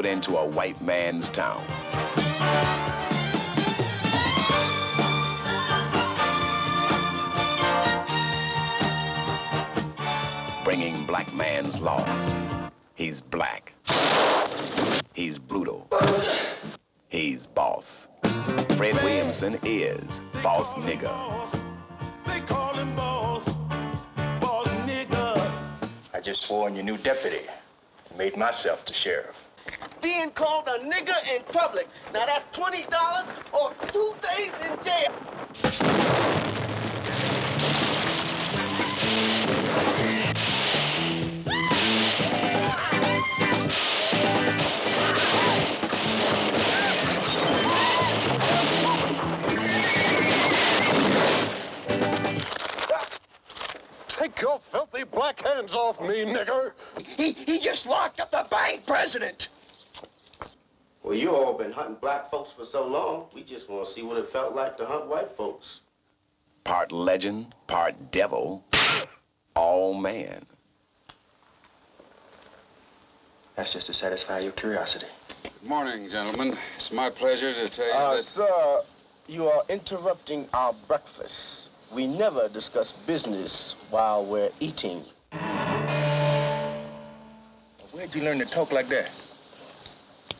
rode into a white man's town. Bringing black man's law. He's black. He's brutal. He's boss. Fred Williamson is boss nigger. They call him boss, boss nigga. I just swore in your new deputy and made myself the sheriff. Being called a nigger in public. Now that's $20 or two days in jail. Take your filthy black hands off me, nigger! He, he just locked up the bank president. Well, you all been hunting black folks for so long, we just want to see what it felt like to hunt white folks. Part legend, part devil, all man. That's just to satisfy your curiosity. Good morning, gentlemen. It's my pleasure to tell you Uh, that. sir, you are interrupting our breakfast. We never discuss business while we're eating. Where'd you learn to talk like that?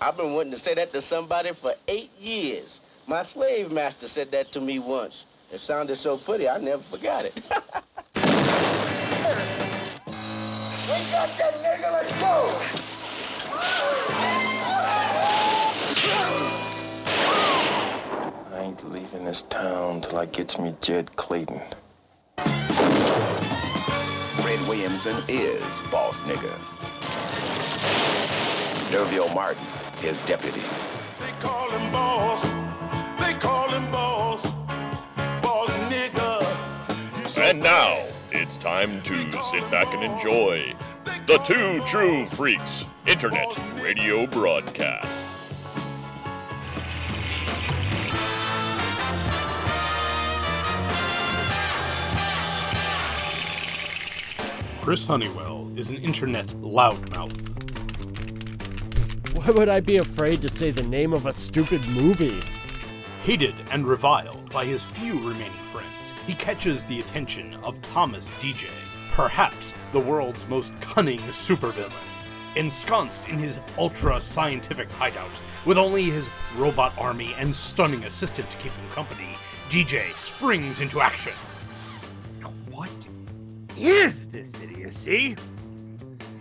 I've been wanting to say that to somebody for eight years. My slave master said that to me once. It sounded so pretty, I never forgot it. We got that nigga, let's go. I leaving this town till I gets me Jed Clayton. Fred Williamson is boss nigger. D'Urville Martin, his deputy. They call him boss. They call him boss, boss nigga. He's so And now, it's time to sit back and enjoy the Two True Freaks Internet Radio Broadcast. Chris Honeywell is an internet loudmouth. Why would I be afraid to say the name of a stupid movie? Hated and reviled by his few remaining friends, he catches the attention of Thomas Deja, perhaps the world's most cunning supervillain. Ensconced in his ultra scientific hideout, with only his robot army and stunning assistant to keep him company, Deja springs into action. Is this idiocy?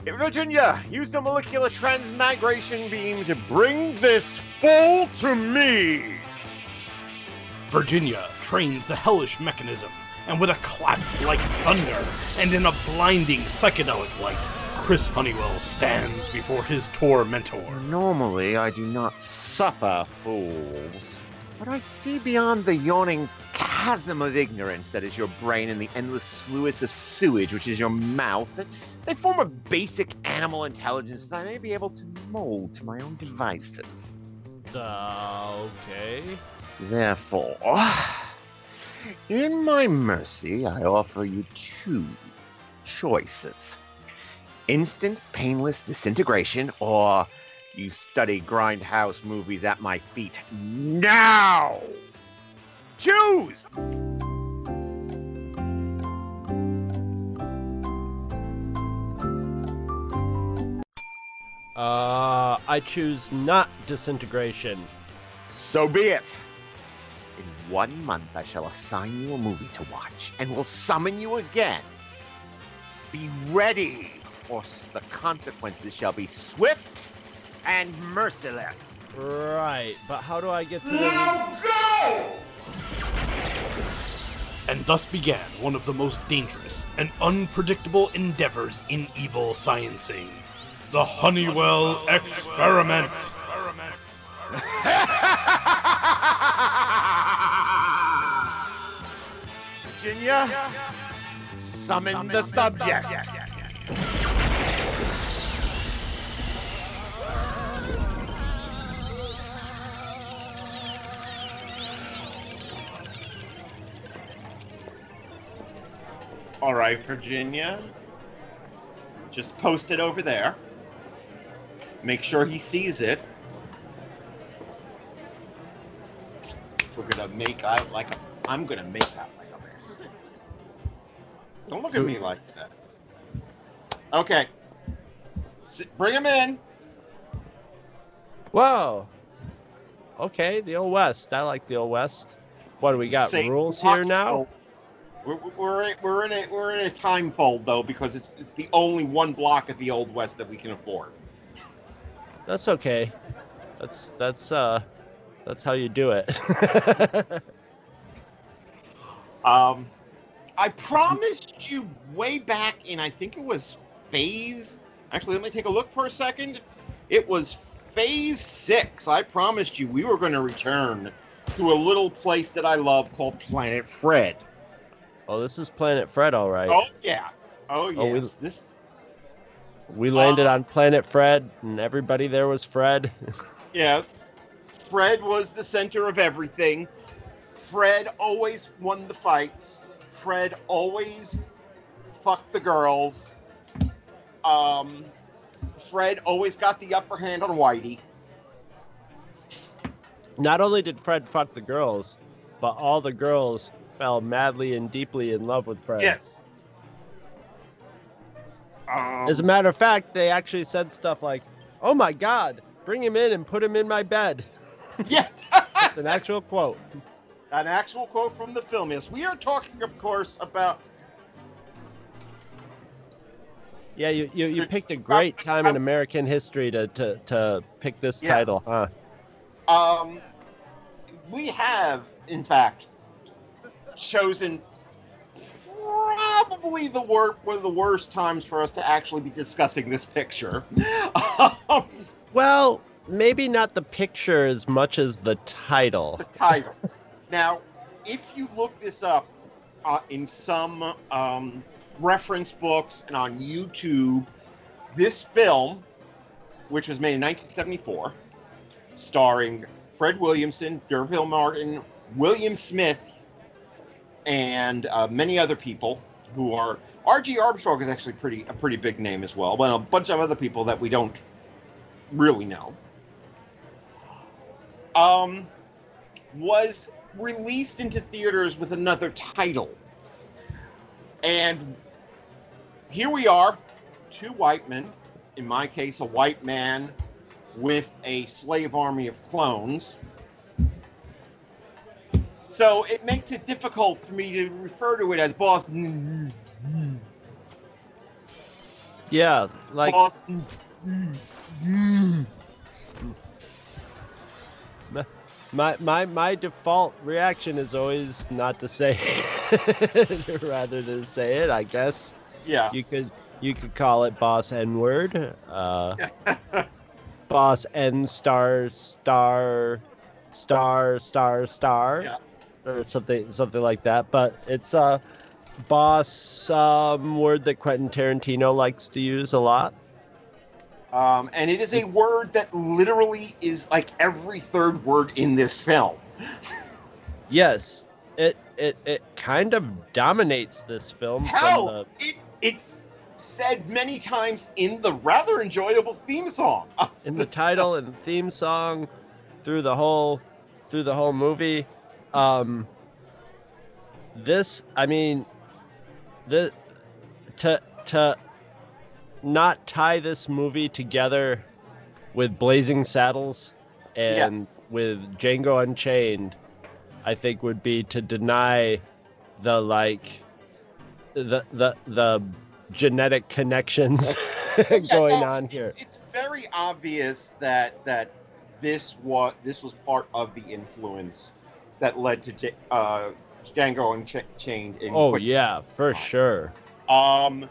Virginia, use the molecular transmigration beam to bring this fool to me! Virginia trains the hellish mechanism, and with a clap like thunder and in a blinding psychedelic light, Chris Honeywell stands before his tormentor. Normally, I do not suffer fools, but I see beyond the yawning chasm of ignorance that is your brain and the endless sluice of sewage which is your mouth that they form a basic animal intelligence that I may be able to mold to my own devices. Uh, okay. Therefore, in my mercy, I offer you two choices instant, painless disintegration, or you study grindhouse movies at my feet now! Choose! Uh, I choose not disintegration. So be it. In one month, I shall assign you a movie to watch and will summon you again. Be ready, or the consequences shall be swift and merciless. Right, but how do I get to the... Now go! And thus began one of the most dangerous and unpredictable endeavors in evil sciencing the Honeywell Experiment. Virginia, summon the subject. All right, Virginia. Just post it over there. Make sure he sees it. We're gonna make out like a. I'm gonna make out like a man. Don't look at me like that. Okay. S- Bring him in. Whoa. Okay, the old west. I like the old west. What do we got? Say rules here now? We're, we're, in, we're in a we're in a time fold though because it's, it's the only one block at the old west that we can afford. That's okay. That's that's uh that's how you do it. Um, I promised you way back in I think it was phase. Actually, let me take a look for a second. It was phase six. I promised you we were going to return to a little place that I love called Planet Fred. Oh, this is Planet Fred, all right. Oh yeah. Oh yes. Oh, we- This We landed Uh, on Planet Fred, and everybody there was Fred. Yes. Fred was the center of everything. Fred always won the fights. Fred always fucked the girls. Um, Fred always got the upper hand on Whitey. Not only did Fred fuck the girls, but all the girls fell madly and deeply in love with Fred. Yes. Um, As a matter of fact, they actually said stuff like, "Oh my God, bring him in and put him in my bed." yeah. An actual quote. An actual quote from the film. Yes, we are talking, of course, about Yeah, you, you, you picked a great time in American history to, to, to pick this Yeah. title, huh? Um, we have, in fact, chosen probably the wor- one of the worst times for us to actually be discussing this picture. Um, Well, maybe not the picture as much as the title. the title. now, if you look this up uh, in some um, reference books and on YouTube, this film, which was made in 1974, starring Fred Williamson, D'Urville Martin, William Smith, and uh, many other people who are. R.G. Armstrong is actually pretty a pretty big name as well. Well, a bunch of other people that we don't really know. Um, was released into theaters with another title, and here we are, two white men. In my case, a white man with a slave army of clones. So it makes it difficult for me to refer to it as Boston. Yeah, like Boston. my my my default reaction is always not to say it, rather than say it. I guess Yeah. you could you could call it boss N word, uh, boss N star star star star star, Yeah. Or something something like that. But it's a boss um, word that Quentin Tarantino likes to use a lot. Um, and it is a word that literally is like every third word in this film. Yes, it it it kind of dominates this film. from Hell, the- it, it's said many times in the rather enjoyable theme song. in the title and theme song through the whole through the whole movie um this i mean the to to not tie this movie together with blazing saddles and with django unchained i think would be to deny the like the the the genetic connections going no, on it's- here. It's very obvious that that this was this was part of the influence that led to J- uh, Django Unchained. In Oh Quick- yeah, for sure. Um,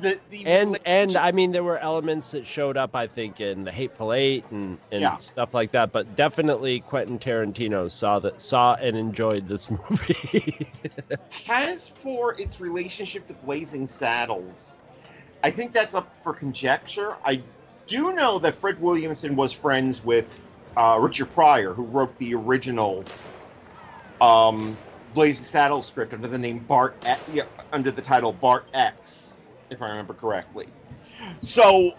the the And and I mean there were elements that showed up I think in the Hateful Eight and, and Yeah. stuff like that, but definitely Quentin Tarantino saw that saw and enjoyed this movie. As for its relationship to Blazing Saddles, I think that's up for conjecture. I do know that Fred Williamson was friends with uh, Richard Pryor, who wrote the original um, Blazing Saddles script under the name Bart, yeah, under the title Bart X, if I remember correctly. So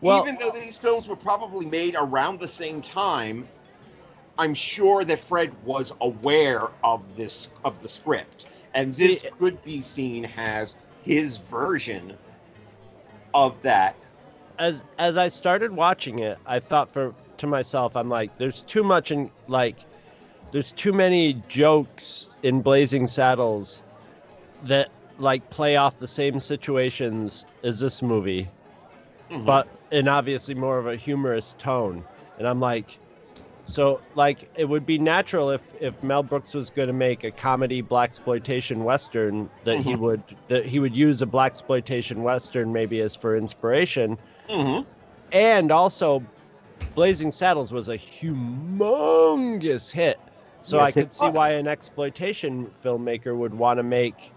Well- even though these films were probably made around the same time, I'm sure that Fred was aware of this of the script, and this See- could be seen as his version of that. as as I started watching it, I thought for to myself, I'm like, there's too much in like, there's too many jokes in Blazing Saddles that like play off the same situations as this movie, Mhm. but in obviously more of a humorous tone. And I'm like, so like it would be natural if if Mel Brooks was going to make a comedy blaxploitation western that he Mhm. would that he would use a blaxploitation western maybe as for inspiration Mm-hmm. and also Blazing Saddles was a humongous hit. So I Yes, it could see was. why an exploitation filmmaker would want to make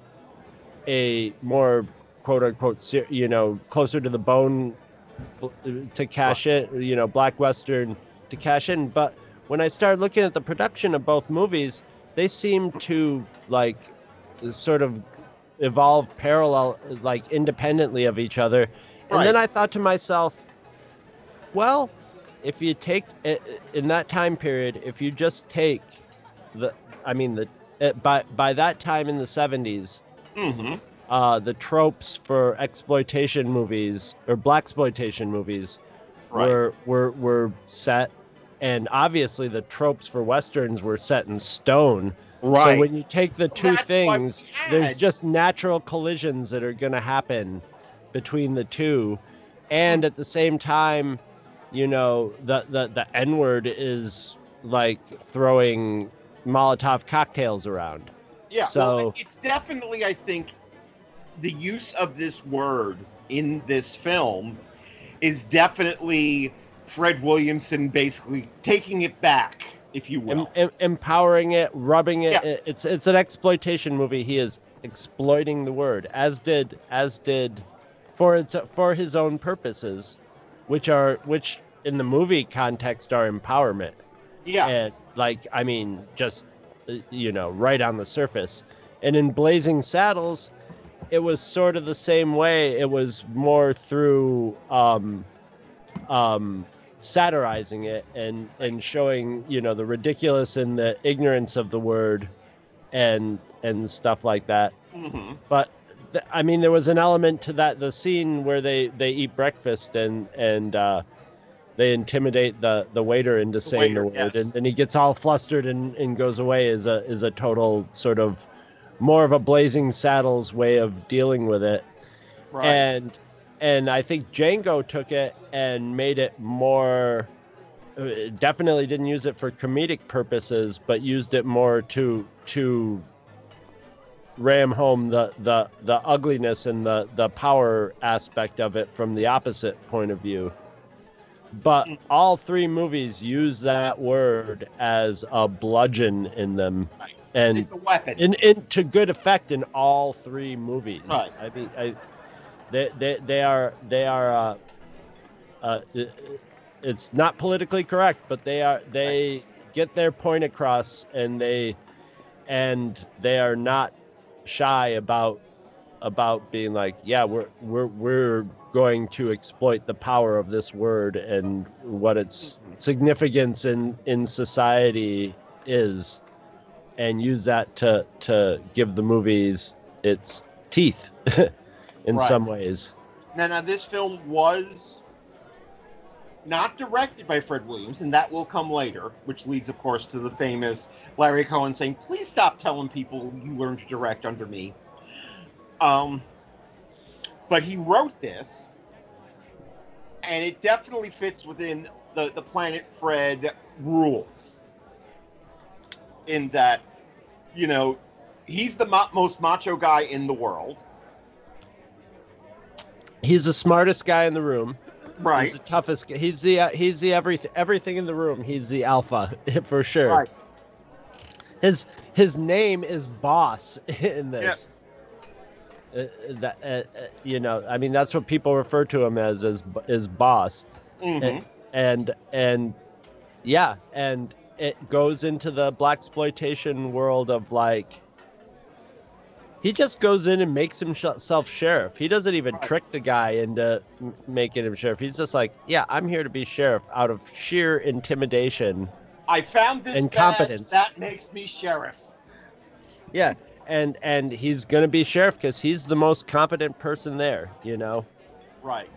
a more quote unquote you know closer to the bone to cash it, you know, black western to cash in, but when I started looking at the production of both movies, they seem to like sort of evolve parallel like independently of each other. And then I thought to myself, well, if you take in that time period, if you just take the, I mean the, it, by by that time in the 70s, Mm-hmm. uh, the tropes for exploitation movies or blaxploitation movies Right. were were were set, and obviously the tropes for westerns were set in stone. Right. So when you take the two that's things, there's just natural collisions that are going to happen between the two, and at the same time, you know, the the the N word is like throwing Molotov cocktails around. Yeah, So- well, it's definitely, I think, the use of this word in this film is definitely Fred Williamson basically taking it back, if you will. em- em- empowering it, rubbing it. Yeah. It's it's an exploitation movie. He is exploiting the word, as did as did for its for his own purposes, which are which in the movie context are empowerment. yeah, And like I mean, just uh, you know, right on the surface. And in Blazing Saddles, it was sort of the same way. It was more through um, um, satirizing it and and showing you know the ridiculous and the ignorance of the word, and and stuff like that. hmm But I mean, there was an element to that. The scene where they they eat breakfast and and uh, they intimidate the the waiter into saying the, word, yes. and, and he gets all flustered and, and goes away. Is a is a total sort of more of a blazing saddles way of dealing with it. right. And and I think Django took it and made it more. uh, Definitely didn't use it for comedic purposes, but used it more to to ram home the the the ugliness and the the power aspect of it from the opposite point of view. But all three movies use that word as a bludgeon in them, and it's a weapon. in, in to good effect in all three movies. Right. I mean, I, they, they, they are they are. Uh, uh, it's not politically correct, but they are they get their point across, and they and they are not shy about about being like, yeah, we're we're we're going to exploit the power of this word and what its significance in in society is and use that to to give the movies its teeth in Right. some ways. Now, now, this film was not directed by Fred Williams, and that will come later, which leads, of course, to the famous Larry Cohen saying, "Please stop telling people you learned to direct under me." Um, but he wrote this, and it definitely fits within the the Planet Fred rules. In that, you know, he's the mo- most macho guy in the world. He's the smartest guy in the room. Right. He's the toughest. He's the uh, he's the everything everything in the room. He's the alpha for sure. Right. His his name is Boss in this. Uh, that uh, uh, you know, I mean, that's what people refer to him as as is Boss. Mhm. and, and and yeah and it goes into the blaxploitation world of like he just goes in and makes himself sheriff. He doesn't even trick the guy into making him sheriff. He's just like, yeah, I'm here to be sheriff out of sheer intimidation. I found this And competence. That makes me sheriff. Yeah, and and he's gonna be sheriff because he's the most competent person there. You know. Right.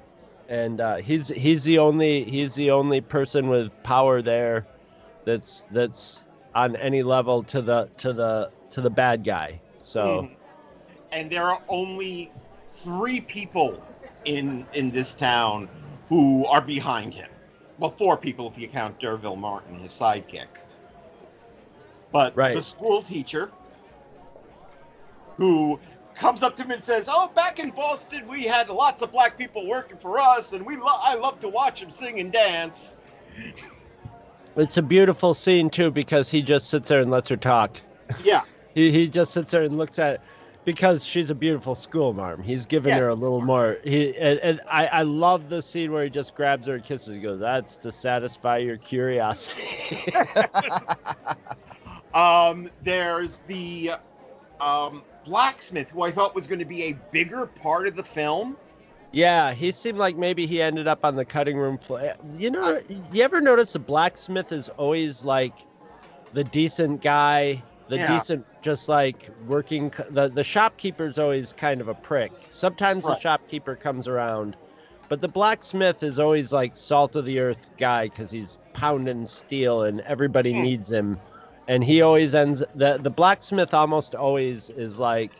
and uh, he's he's the only he's the only person with power there that's that's on any level to the to the to the bad guy so Mhm. And there are only three people in in this town who are behind him. Well, four people if you count D'Urville Martin, his sidekick. But Right. the school teacher, who comes up to him and says, "Oh, back in Boston, we had lots of black people working for us, and we lo- I love to watch them sing and dance." it's a beautiful scene too because he just sits there and lets her talk Yeah. he, he just sits there and looks at because she's a beautiful school marm he's giving her a little more he and, and I, I love the scene where he just grabs her and kisses her. he goes that's to satisfy your curiosity Um, there's the um, blacksmith, who I thought was going to be a bigger part of the film. Yeah, he seemed like maybe he ended up on the cutting room floor. You know, you ever notice the blacksmith is always like the decent guy, the Yeah. decent, just like working. The the shopkeeper's always kind of a prick. Sometimes the shopkeeper comes around, but the blacksmith is always like salt of the earth guy because he's pounding steel and everybody Hmm. needs him. And he always ends the the blacksmith almost always is like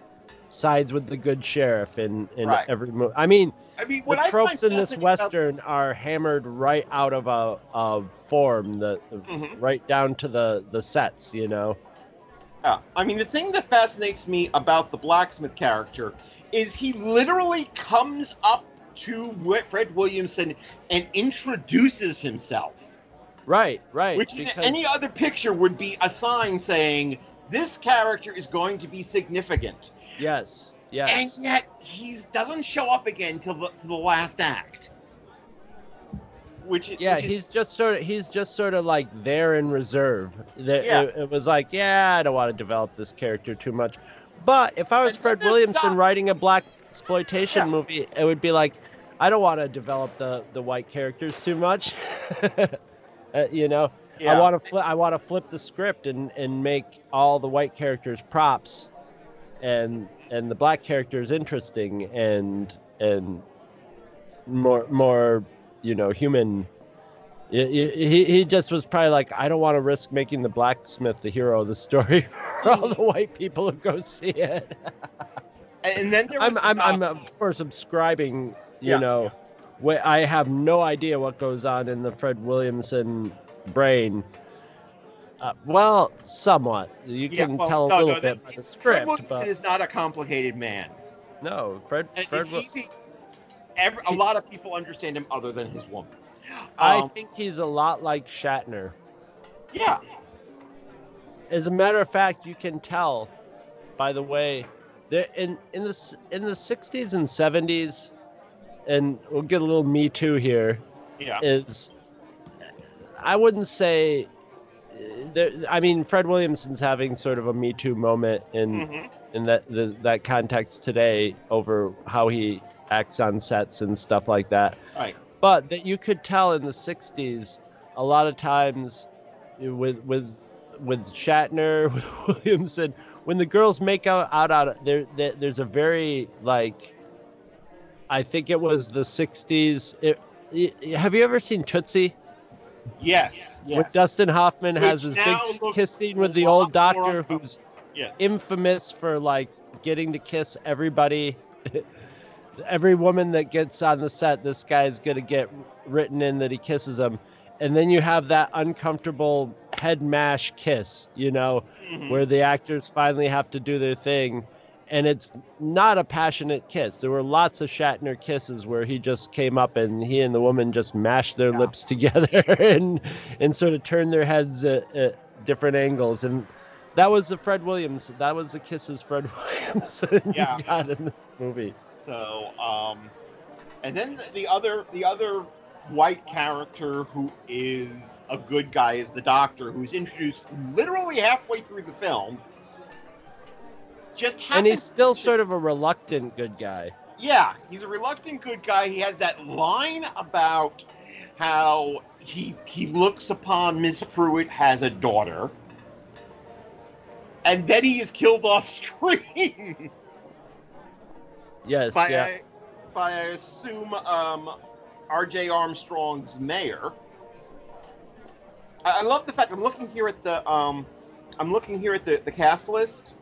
sides with the good sheriff in in Right. every movie. I mean, I mean, the tropes in this western are hammered right out of a of form, the Mhm. right down to the the sets. You know. Yeah. I mean, the thing that fascinates me about the blacksmith character is he literally comes up to Fred Williamson and introduces himself, Right, right. which in any other picture would be a sign saying this character is going to be significant. yes, yes. And yet he doesn't show up again till the, till the last act. Which yeah, which is, he's just sort of he's just sort of like there in reserve. There, Yeah. it, it was like, yeah, I don't want to develop this character too much. But if I was Fred Williamson writing a black exploitation movie, it would be like, I don't want to develop the the white characters too much. Uh, you know, I want to flip. I want to flip the script and and make all the white characters props, and and the black characters interesting and and more more you know human. He, he, he just was probably like, I don't want to risk making the blacksmith the hero of the story for all the white people who go see it. and then there was I'm, I'm, I'm of course subscribing. You Yeah. know, wh- I have no idea what goes on in the Fred Williamson brain. Uh, well, somewhat. You Yeah, can well, tell a no, little no, bit that- by the Fred script, Williamson but is not a complicated man. no, Fred. Fred it's Wi- easy. Every, a lot of people understand him other than his woman. I Um, think he's a lot like Shatner. Yeah. As a matter of fact, you can tell by the way there in in the in the 60s and 70s, and we'll get a little Me Too here. Yeah. Is I wouldn't say. There, I mean, Fred Williamson's having sort of a Me Too moment in Mhm. in that the, that context today over how he acts on sets and stuff like that. Right. But that you could tell in the '60s, a lot of times with with with Shatner, with Williamson, when the girls make out out, out there, there, there's a very like. I think it was the '60s. It, y- have you ever seen Tootsie? Yes. Yes. With Dustin Hoffman has his big kiss scene with the old doctor who's Yes. infamous for like getting to kiss everybody. Every woman that gets on the set, this guy's gonna get written in that he kisses them, and then you have that uncomfortable head mash kiss, you know, Mhm. where the actors finally have to do their thing, and it's not a passionate kiss. There were lots of Shatner kisses where he just came up and he and the woman just mashed their lips together and and sort of turned their heads at, at different angles, and that was the Fred Williams. That was the kisses Fred Williams Yeah. got in this movie. So, um, and then the other the other white character who is a good guy is the doctor, who's introduced literally halfway through the film. just and he's still sort of a reluctant good guy. Yeah, he's a reluctant good guy. He has that line about how he he looks upon Miss Pruitt as a daughter, and then he is killed off screen Yes, by yeah. I, by I assume um, R.G. Armstrong's mayor. I, I love the fact I'm looking here at the um, I'm looking here at the, the cast list,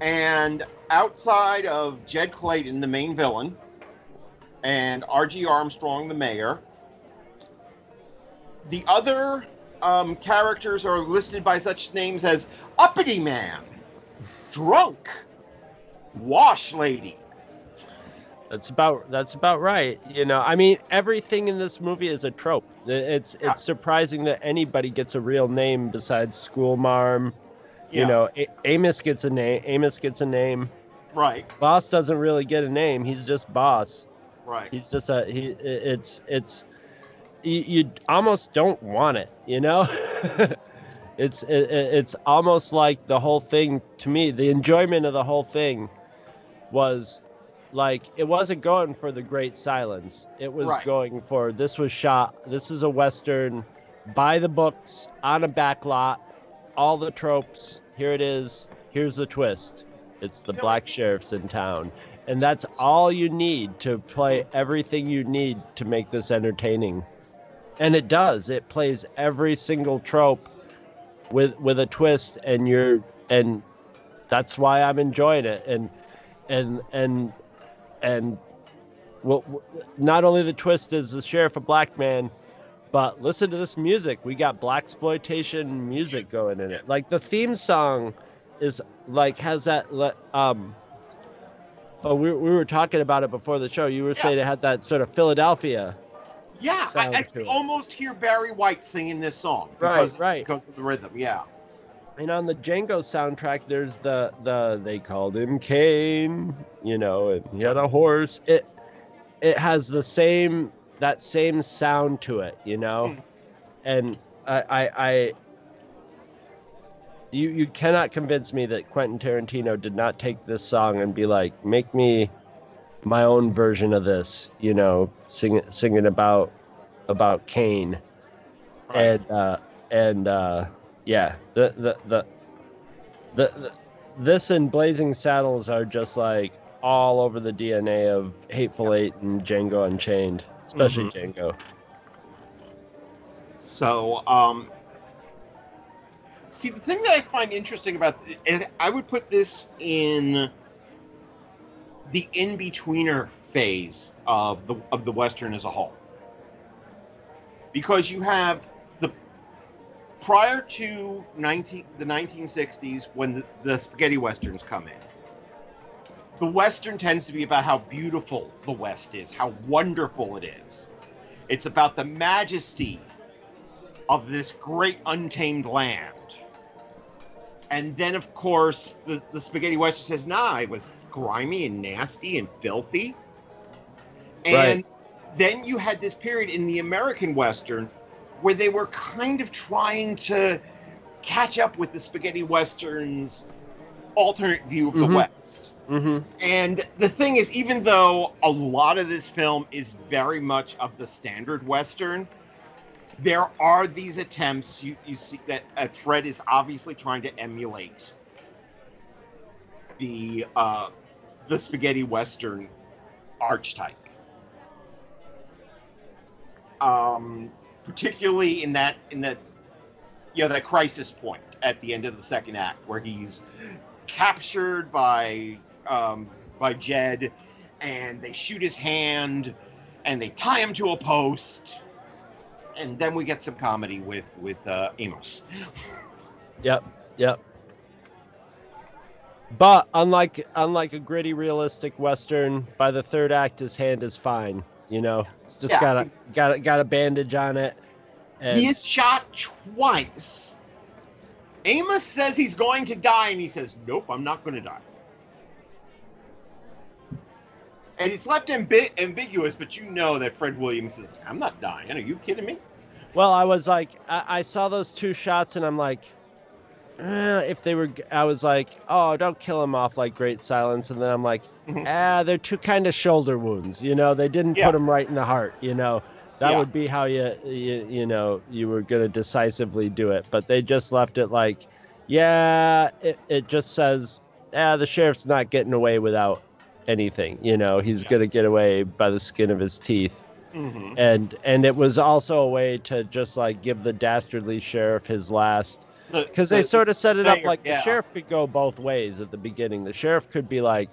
and outside of Jed Clayton, the main villain, and R.G. Armstrong, the mayor, the other um, characters are listed by such names as Uppity Man, Drunk, Wash Lady. That's about that's about right. You know, I mean, everything in this movie is a trope. It's Yeah. it's surprising that anybody gets a real name besides School Marm. You Yeah. know, a- Amos gets a name. Amos gets a name. Right, Boss doesn't really get a name. He's just boss. right. He's just a he. It's it's you, you almost don't want it. You know. it's it, it- it's almost like the whole thing to me. The enjoyment of the whole thing was like it wasn't going for the great silence. It was Right. going for this was shot. This is a western, by the books on a back lot, all the tropes. Here it is. Here's the twist. It's the black sheriffs in town, and that's all you need to play everything you need to make this entertaining. And it does. It plays every single trope with with a twist, and you're and that's why I'm enjoying it. And and and and well, not only the twist is the sheriff a black man, but listen to this music. We got blaxploitation music going in it. Like the theme song is like has that um. Oh, we, we were talking about it before the show. You were saying it had that sort of Philadelphia. Yeah, I, I to could it. almost hear Barry White singing this song. Right, right. Because of the rhythm, yeah. And on the Django soundtrack, there's the the they called him Kane, you know, and he had a horse. It it has the same that same sound to it, you know, and I I, I you you cannot convince me that Quentin Tarantino did not take this song and be like, make me my own version of this, you know, sing, singing about about Kane, and uh, and uh, yeah, the the the, the the this and Blazing Saddles are just like all over the DNA of Hateful Eight and Django Unchained, especially Django. So, um, see, the thing that I find interesting about, and I would put this in the in-betweener phase of the of the western as a whole, because you have prior to 19 the 1960s when the, the spaghetti westerns come in. The western tends to be about how beautiful the West is, how wonderful it is. It's about the majesty of this great untamed land. And then, of course, the, the spaghetti western says, nah, it was grimy and nasty and filthy. And then you had this period in the American western where they were kind of trying to catch up with the spaghetti westerns alternate view of the Mhm. West. Mm-hmm. And the thing is, even though a lot of this film is very much of the standard Western, there are these attempts you, you see that uh, Fred is obviously trying to emulate the uh, the spaghetti Western archetype. Um, particularly in that in that you know that crisis point at the end of the second act where he's captured by um, by Jed, and they shoot his hand, and they tie him to a post, and then we get some comedy with with uh, Amos. Yep, yep. But unlike unlike a gritty, realistic western, by the third act, his hand is fine. You know, it's just Yeah. got a got a, got a bandage on it. And He is shot twice. Amos says he's going to die, and he says, "Nope, I'm not going to die." And it's left ambi- ambiguous, but you know that Fred Williams says, "I'm not dying. Are you kidding me?" well, I was like, I, I saw those two shots, and I'm like, eh, if they were, I was like, oh, don't kill him off like Great Silence, and then I'm like, ah, they're two kind of shoulder wounds. You know, they didn't Yeah. put him right in the heart. You know, that Yeah. would be how you, you, you know, you were gonna decisively do it, but they just left it like, yeah, it, it just says, ah, the sheriff's not getting away without anything. You know, he's gonna get away by the skin of his teeth Mhm. and and it was also a way to just like give the dastardly sheriff his last The- because they sort of set it up like yeah. the sheriff could go both ways at the beginning the sheriff could be like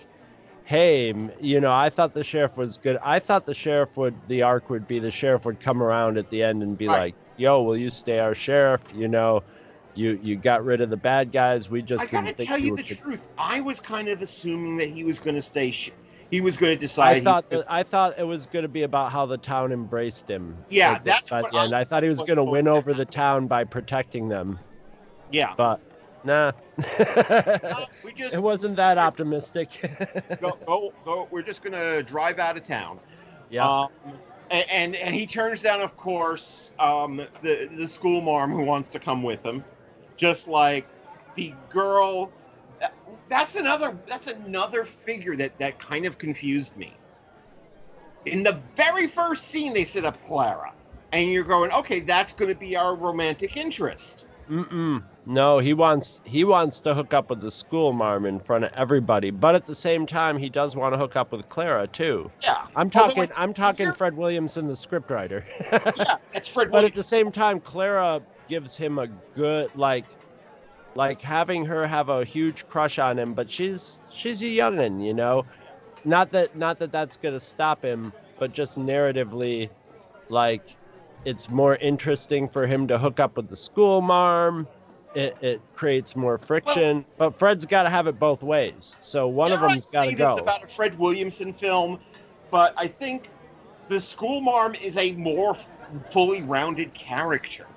hey you know i thought the sheriff was good i thought the sheriff would the arc would be the sheriff would come around at the end and be Right. like yo will you stay our sheriff you know you you got rid of the bad guys we just I gotta didn't think tell you the good." truth. I was kind of assuming that he was going to stay. Sh- he was going to decide. I thought that, I thought it was going to be about how the town embraced him. Yeah, at the- that's at what the end. I I thought he was going to win over the town by protecting them, Yeah. but nah, we just it wasn't that optimistic. go, go, go. We're just going to drive out of town. yeah, Um, and, and and he turns down, of course, um, the the school marm who wants to come with him, just like the girl. That's another. That's another figure that that kind of confused me. In the very first scene, they set up Clara, and you're going, okay, that's going to be our romantic interest. Mm-mm. No, he wants he wants to hook up with the school marm in front of everybody, but at the same time, he does want to hook up with Clara too. Yeah, I'm talking it's I'm talking easier- Fred Williamson, the scriptwriter. Yeah, that's Fred. but at the same time clara gives him a good like like having her have a huge crush on him but she's she's a youngin you know not that not that that's gonna stop him but just narratively like it's more interesting for him to hook up with the school marm it, it creates more friction but fred's got to have it both ways so one of them's got to go this about a Fred Williamson film, but I think the school marm is a more fully rounded character.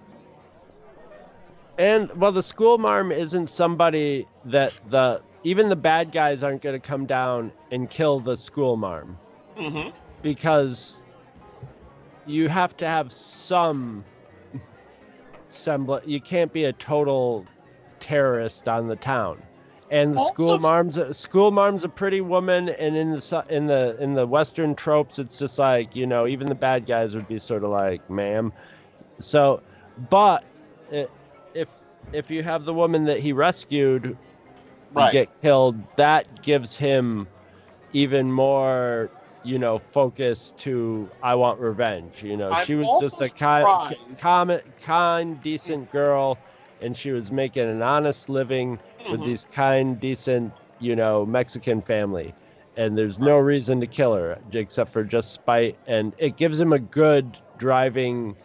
And well, the school marm isn't somebody that the even the bad guys aren't going to come down and kill the school marm Mm-hmm. because you have to have some semblance. You can't be a total terrorist on the town. And the school Also- marm's a, school marm's a pretty woman, and in the in the in the Western tropes, it's just like you know, even the bad guys would be sort of like, "Ma'am." So, but i if if you have the woman that he rescued Right. get killed, that gives him even more, you know, focus to I want revenge. You know, I'm she was just a kind, kind, decent girl, and she was making an honest living with Mhm. these kind, decent, you know, Mexican family. And there's no reason to kill her except for just spite, and it gives him a good driving,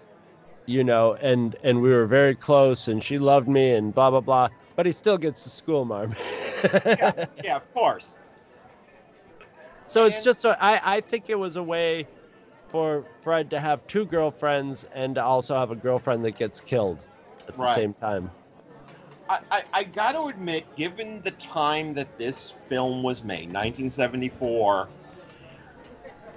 you know, and and we were very close, and she loved me, and blah blah blah. But he still gets the school marm. yeah, yeah, of course. So it's just a, I I think it was a way for Fred to have two girlfriends and to also have a girlfriend that gets killed at the Right. same time. I, I, I got to admit, given the time that this film was made, 1974,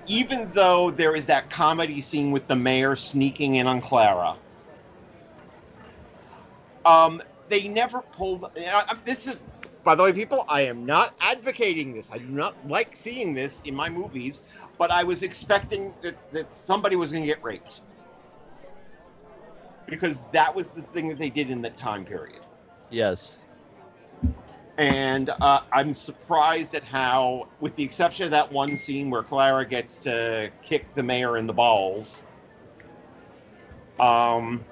even though there is that comedy scene with the mayor sneaking in on Clara, um, they never pulled. and I- I- This is, by the way, people. I am not advocating this. I do not like seeing this in my movies, but I was expecting that, that somebody was going to get raped because that was the thing that they did in that time period Yes. and uh, I'm surprised at how, with the exception of that one scene where Clara gets to kick the mayor in the balls, um,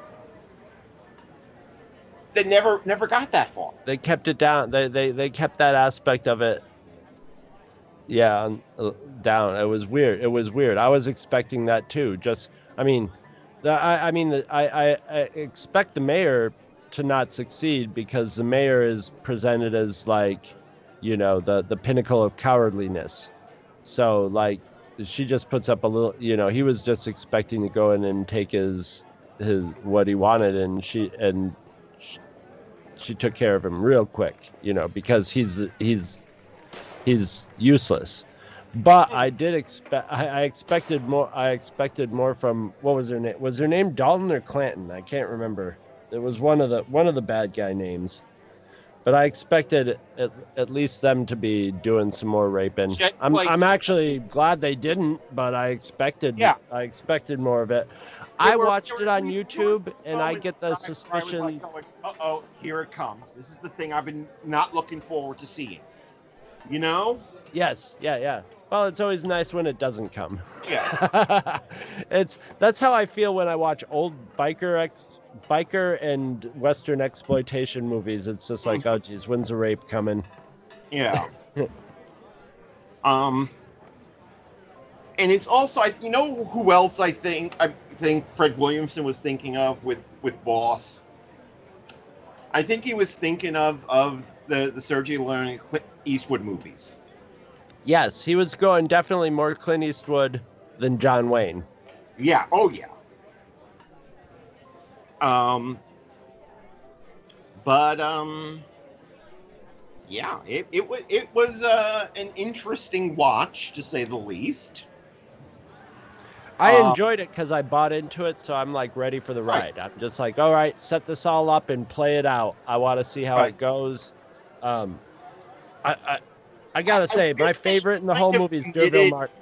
they never never got that far. They kept it down. They they they kept that aspect of it. Yeah, uh, down. It was weird. It was weird. I was expecting that too. Just, I mean, the, I I mean, the, I, I I expect the mayor to not succeed because the mayor is presented as like, you know, the the pinnacle of cowardliness. So like, she just puts up a little. You know, he was just expecting to go in and take his his what he wanted, and she and she took care of him real quick, you know, because he's he's he's useless. But I did expect I, I expected more I expected more from what was her name? Was her name Dalton or Clanton? I can't remember. It was one of the one of the bad guy names. But I expected at, at least them to be doing some more raping. Jet I'm Blaze- I'm actually glad they didn't, but I expected Yeah. I expected more of it. I were- watched it on YouTube, and I get the where I was suspicion. like uh-oh, here it comes. This is the thing I've been not looking forward to seeing. You know? Yes, yeah, yeah. Well, it's always nice when it doesn't come. Yeah. it's that's how I feel when I watch old biker ex biker and western exploitation movies. It's just like, oh geez, when's a rape coming? Yeah. um. And it's also, I- you know, who else I think I think Fred Williamson was thinking of with with Boss. I think he was thinking of of the the Sergio Leone Clint Eastwood movies. Yes, he was going definitely more Clint Eastwood than John Wayne. Yeah. Oh yeah. Um. But um. Yeah, it it was it was uh, an interesting watch to say the least. I Uh, enjoyed it because I bought into it, so I'm like ready for the Right. ride. I'm just like, all right, set this all up and play it out. I want to see how Right. it goes. Um, I, I, I gotta I say, my favorite in the whole movie is D'Urville Martin.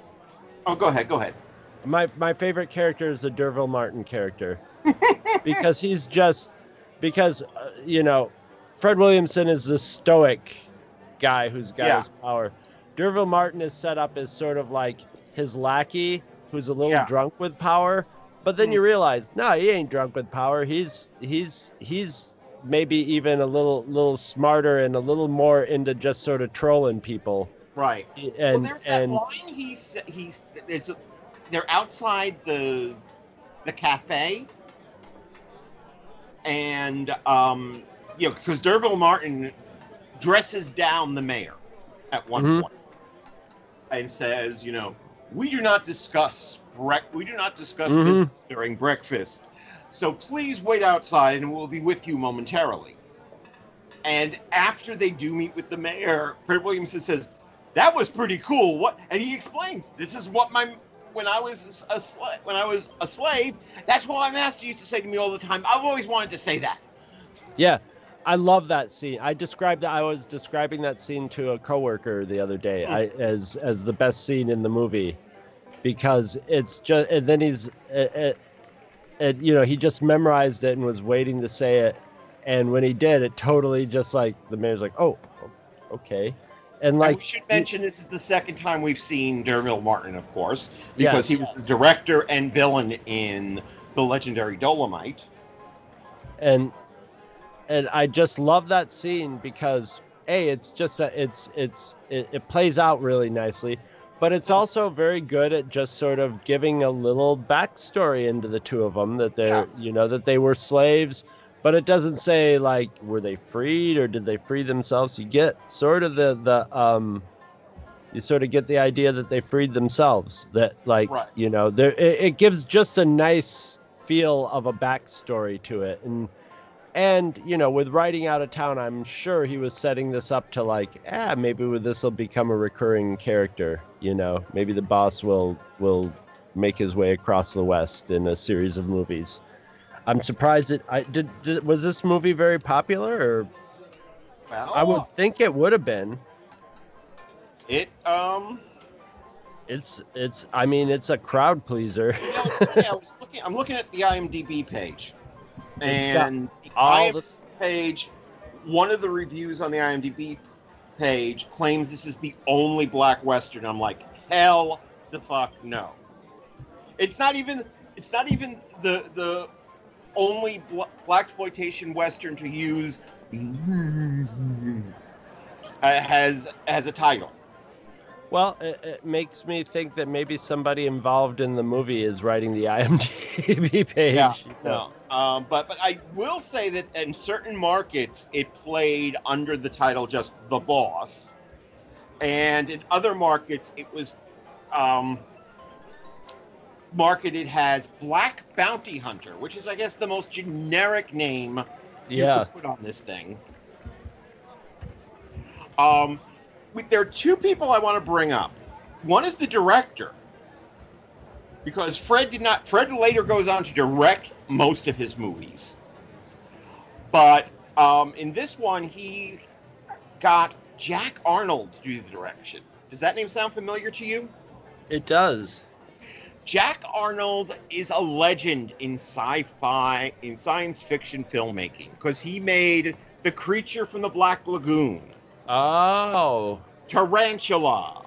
Oh, go ahead, go ahead. My my favorite character is the D'Urville Martin character because he's just because uh, you know Fred Williamson is the stoic guy who's got Yeah. his power. D'Urville Martin is set up as sort of like his lackey who's a little Yeah. drunk with power, but then Mm. you realize no, he ain't drunk with power. He's he's he's maybe even a little little smarter and a little more into just sort of trolling people. Right. And well, there's that and line he's he's there's a, they're outside the the cafe, and um, you know, because D'Urville Martin dresses down the mayor at one Mhm. point and says, you know, we do not discuss brec- we do not discuss Mhm. business during breakfast, so please wait outside and we'll be with you momentarily. And after they do meet with the mayor, Fred Williamson says, "That was pretty cool." What? And he explains, "This is what my when I was a slave when I was a slave. That's what my master used to say to me all the time. I've always wanted to say that." Yeah, I love that scene. I described that. I was describing that scene to a coworker the other day Hmm. I, as as the best scene in the movie because it's just. And then he's, it, it, it, you know, he just memorized it and was waiting to say it. And when he did, it totally just like the mayor's like, oh, okay, and And like we should mention this is the second time we've seen D'Urville Martin, of course, because Yes. he was the director and villain in the legendary Dolomite. and and I just love that scene because a it's just a, it's it's it, it plays out really nicely, but it's also very good at just sort of giving a little backstory into the two of them that they're you know that they were slaves, but it doesn't say like were they freed or did they free themselves. You get sort of the the um you sort of get the idea that they freed themselves that like Right. you know there it, it gives just a nice feel of a backstory to it and and you know with writing out of town i'm sure he was setting this up to like ah maybe this will become a recurring character you know maybe the boss will will make his way across the west in a series of movies i'm surprised it i did, did was this movie very popular or Well, i would think it would have been it um it's it's i mean it's a crowd pleaser You know, funny, I was looking. I'm looking at the IMDb page, and the all IMDb page. One of the reviews on the IMDb page claims this is the only black western. I'm like, hell, the fuck no. It's not even. It's not even the the only bl- black exploitation western to use uh, has has a title. Well, it, it makes me think that maybe somebody involved in the movie is writing the IMDb page. Yeah, you know. no. Um, but but I will say that in certain markets it played under the title just The Boss, and in other markets it was um, marketed as Black Bounty Hunter, which is I guess the most generic name you Yeah. could put on this thing. Um, we- there are two people I want to bring up. One is the director, because Fred did not. Fred later goes on to direct most of his movies, but um, in this one he got Jack Arnold to do the direction. Does that name sound familiar to you? It does. Jack Arnold is a legend in sci-fi, in science fiction filmmaking, because he made The Creature from the Black Lagoon, Oh. Tarantula,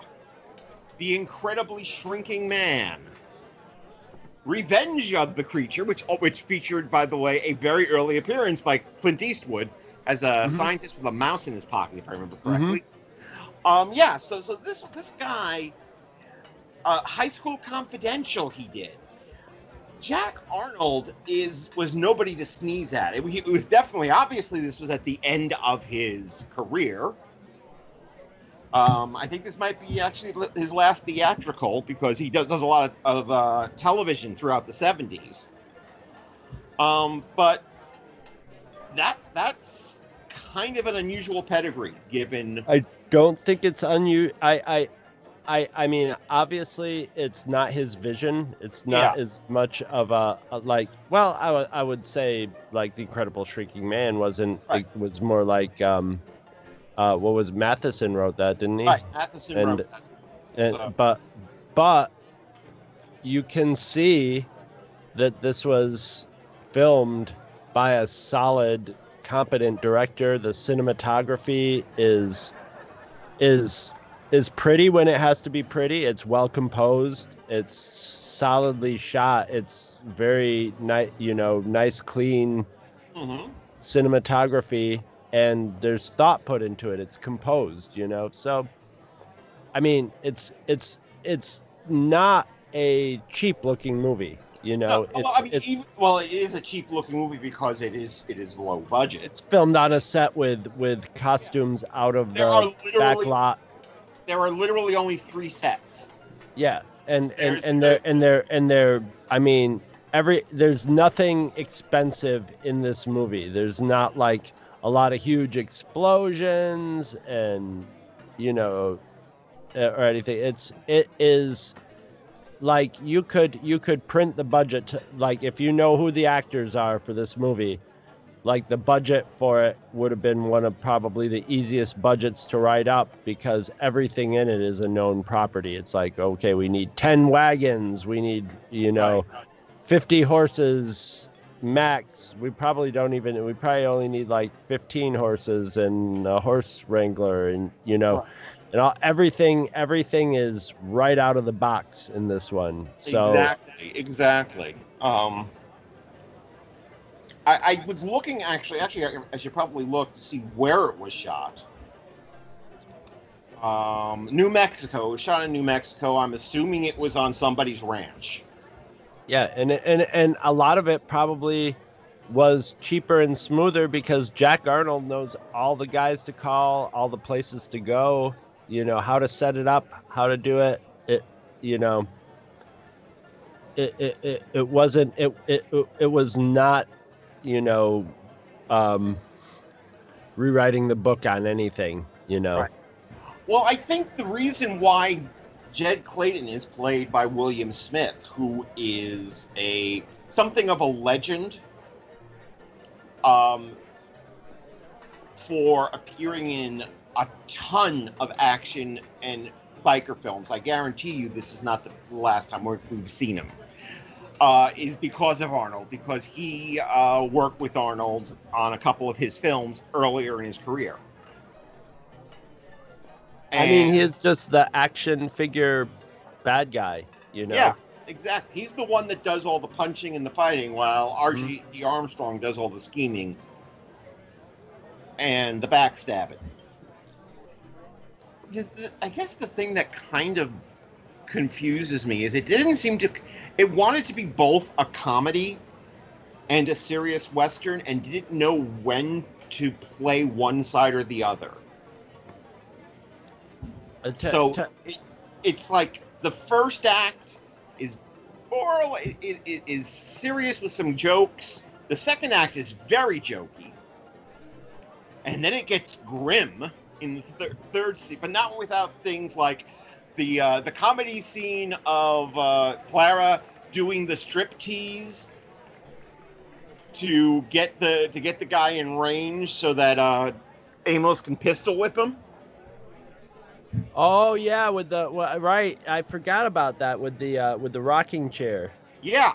The Incredibly Shrinking Man, Revenge of the Creature, which which featured, by the way, a very early appearance by Clint Eastwood as a Mhm. scientist with a mouse in his pocket, if I remember correctly. Um, yeah, so so this this guy, uh, High School Confidential, he did. Jack Arnold is was nobody to sneeze at. It, it was definitely obviously this was at the end of his career. Um, I think this might be actually his last theatrical because he does, does a lot of, of uh, television throughout the 70s. Um, but that that's kind of an unusual pedigree given I don't think it's unusual. I I. I, I mean, obviously, it's not his vision. It's not Yeah. as much of a, a like. Well, I would I would say like the Incredible Shrinking Man wasn't. It was more like um, uh, what was Matheson wrote that, didn't he? Right, Matheson and, wrote that. and- So- but but you can see that this was filmed by a solid, competent director. The cinematography is is is pretty when it has to be pretty. It's well composed. It's solidly shot. It's very nice, you know, nice, clean Mhm. cinematography, and there's thought put into it. It's composed, you know. So, I mean, it's it's it's not a cheap looking movie, you know. No, it's, well, I mean, even, well, it is a cheap looking movie because it is it is low budget. it's filmed on a set with with costumes out of There the back lot. There are literally only three sets. Yeah, and and There's- and they're and they're and they're. I mean, every there's nothing expensive in this movie. There's not like a lot of huge explosions and you know uh, or anything. It's it is like you could you could print the budget to, like if you know who the actors are for this movie like the budget for it would have been one of probably the easiest budgets to write up because everything in it is a known property. It's like, okay, we need 10 wagons, we need, you know, 50 horses max. We probably don't even, we probably only need like 15 horses and a horse wrangler and, you know, and all, everything, everything is right out of the box in this one. So, exactly, exactly. Um, I, I was looking actually. Actually, I, should probably look to see where it was shot. Um, New Mexico. It was shot in New Mexico. I'm assuming it was on somebody's ranch. Yeah, and and and a lot of it probably was cheaper and smoother because Jack Arnold knows all the guys to call, all the places to go, you know, how to set it up, how to do it. It you know it it, it, it wasn't it it it was not, you know, um rewriting the book on anything, you know. Right. Well, I think the reason why Jed Clayton is played by William Smith, who is a something of a legend um, for appearing in a ton of action and biker films. I guarantee you this is not the last time we've seen him. Uh, is because of Arnold, because he uh, worked with Arnold on a couple of his films earlier in his career. I mean, he's just the action figure bad guy, you know. Yeah, exactly. He's the one that does all the punching and the fighting, while R.G.D. Armstrong does all the scheming and the backstabbing. I guess the thing that kind of confuses me is it didn't seem to. It wanted to be both a comedy and a serious western, and didn't know when to play one side or the other. Uh, te- so te- it, it's like the first act is more or less, is, is, is serious with some jokes. The second act is very jokey, and then it gets grim in the thir- third scene, but not without things like the uh, the comedy scene of uh, Clara doing the strip tease to get the to get the guy in range so that uh, Amos can pistol whip him. Oh yeah, with the wha- right. I forgot about that with the uh, with the rocking chair. Yeah.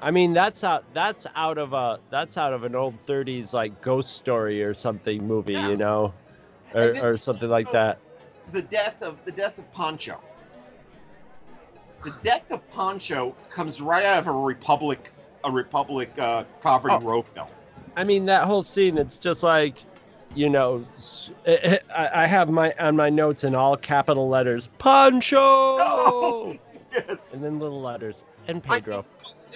I mean that's out that's out of a that's out of an old 30s like ghost story or something movie, you know, or, or something like that. The death of the death of Pancho. The death of Pancho comes right out of a Republic a Republic uh, Poverty Oh. Row film. I mean that whole scene. It's just like, you know, it- it- I I have my on my notes in all capital letters, Pancho, yes. and then little letters, and I Pedro.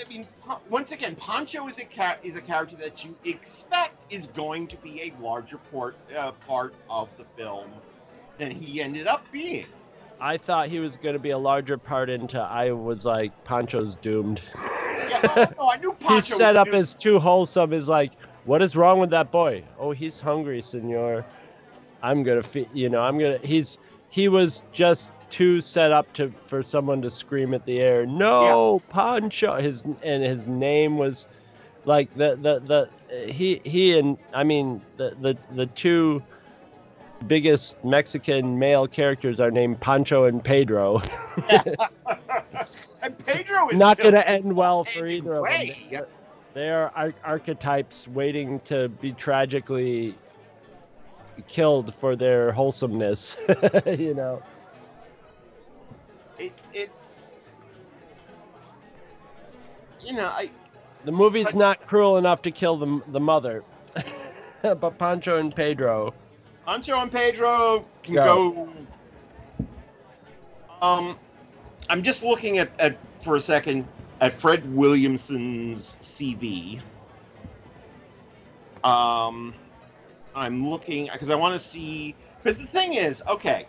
I mean, once again, Pancho is a ca- is a character that you expect is going to be a larger port, uh, part of the film than he ended up being. I thought he was going to be a larger part into. I was like, Pancho's doomed. Yeah, oh, no, I knew Pancho. He's set was up new- as too wholesome. Is like, what is wrong with that boy? Oh, he's hungry, senor. I'm gonna feed. You know, I'm gonna. He's he was just too set up to for someone to scream at the air. No, Pancho. His and his name was like the the the he he and I mean the the the two biggest Mexican male characters are named Pancho and Pedro. and Pedro is Not gonna end well for either of them. They're- They are ar- archetypes waiting to be tragically killed for their wholesomeness. you know. It's it's you know I The movie's not cruel enough to kill the the mother, but Pancho and Pedro. Pancho and Pedro can Go. go. Um, I'm just looking at, at for a second at Fred Williamson's CV. Um, I'm looking because I want to see because the thing is, okay,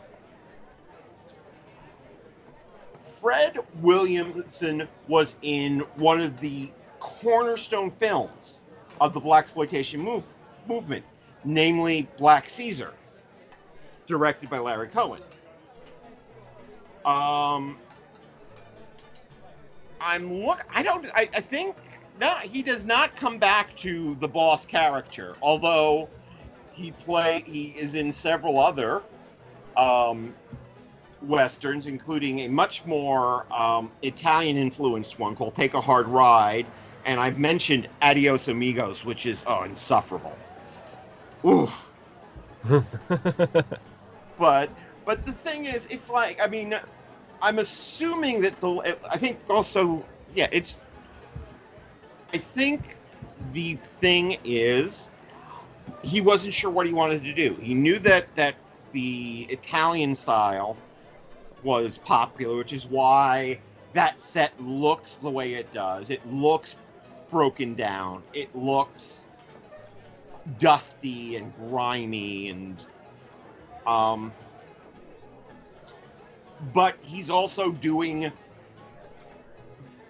Fred Williamson was in one of the cornerstone films of the black exploitation move, movement, namely Black Caesar, directed by Larry Cohen. Um, I'm look. I don't. I, I think no. He does not come back to the boss character, although he play. He is in several other um, westerns, including a much more um, Italian-influenced one called "Take a Hard Ride," and I've mentioned "Adios Amigos," which is oh insufferable. Oof. but but the thing is, it's like I mean, I'm assuming that the I think also yeah, it's I think the thing is he wasn't sure what he wanted to do. He knew that that the Italian style was popular, which is why that set looks the way it does. It looks broken down. It looks dusty and grimy and um but he's also doing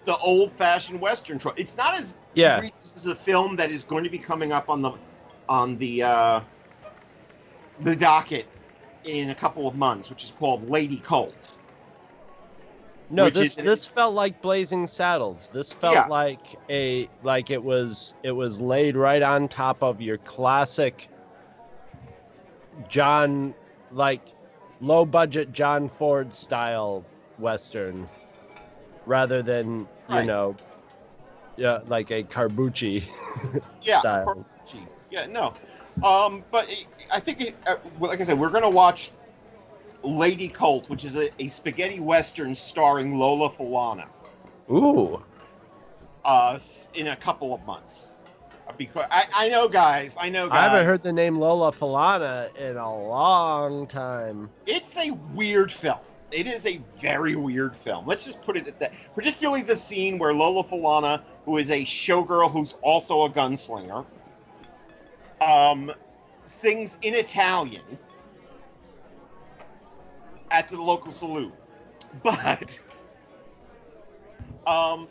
the old-fashioned western trope. It's not as Yeah. this is a film that is going to be coming up on the on the uh, the docket in a couple of months, which is called Lady Colt. No, Which this is- this felt like Blazing Saddles. This felt Yeah. like a like it was it was laid right on top of your classic John like low budget John Ford style western rather than, you Right. know, yeah, like a Corbucci Yeah, style. Yeah, no. Um, but it, I think, it, uh, like I said, we're gonna watch Lady Colt, which is a, a spaghetti western starring Lola Falana, Ooh. uh, in a couple of months. Uh, Because I, I know, guys, I know, guys. I haven't heard the name Lola Falana in a long time. It's a weird film. It is a very weird film. Let's just put it at that. Particularly the scene where Lola Falana, who is a showgirl who's also a gunslinger, um, sings in Italian at the local saloon. But um,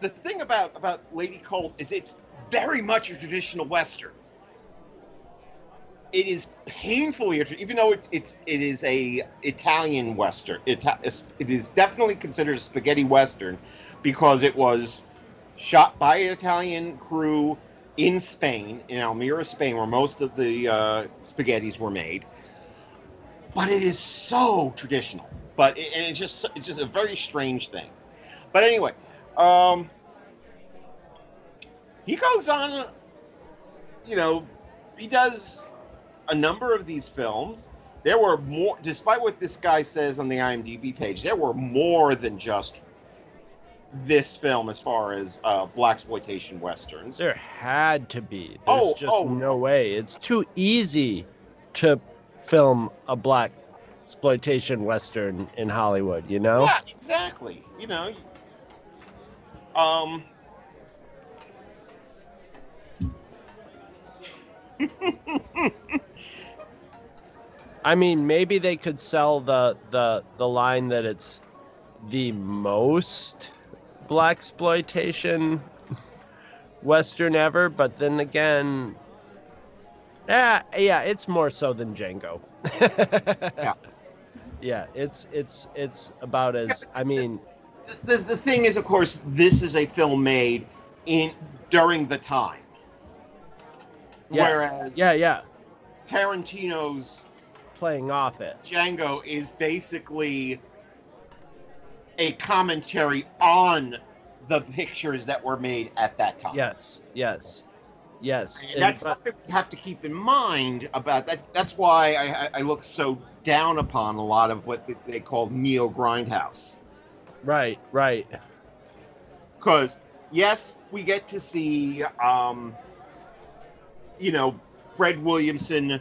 the thing about about Lady Colt is it's very much a traditional western it is painfully even though it's it's it is a Italian western. It, it is definitely considered a spaghetti western because it was shot by an Italian crew in Spain, in Almería, Spain, where most of the uh, spaghettis were made. But it is so traditional. But it, and it's just it's just a very strange thing. But anyway, um, he goes on. You know, he does a number of these films. There were more, despite what this guy says on the IMDb page, there were more than just this film as far as uh, black exploitation westerns. There had to be. There's Oh, just oh. no way. It's too easy to film a black exploitation western in Hollywood, you know? Yeah, exactly. You know, um, I mean, maybe they could sell the the the line that it's the most black exploitation western ever, but then again, yeah, yeah, it's more so than Django. yeah. Yeah, it's it's it's about as I mean, the the thing is, of course, this is a film made in during the time, yeah, whereas yeah, yeah, Tarantino's playing off it. Django is basically a commentary on the pictures that were made at that time. Yes, yes, yes. And that's something we have to keep in mind about that. That's why I, I- I look so down upon a lot of what they call neo grindhouse. Right, right. Because yes, we get to see, um, you know, Fred Williamson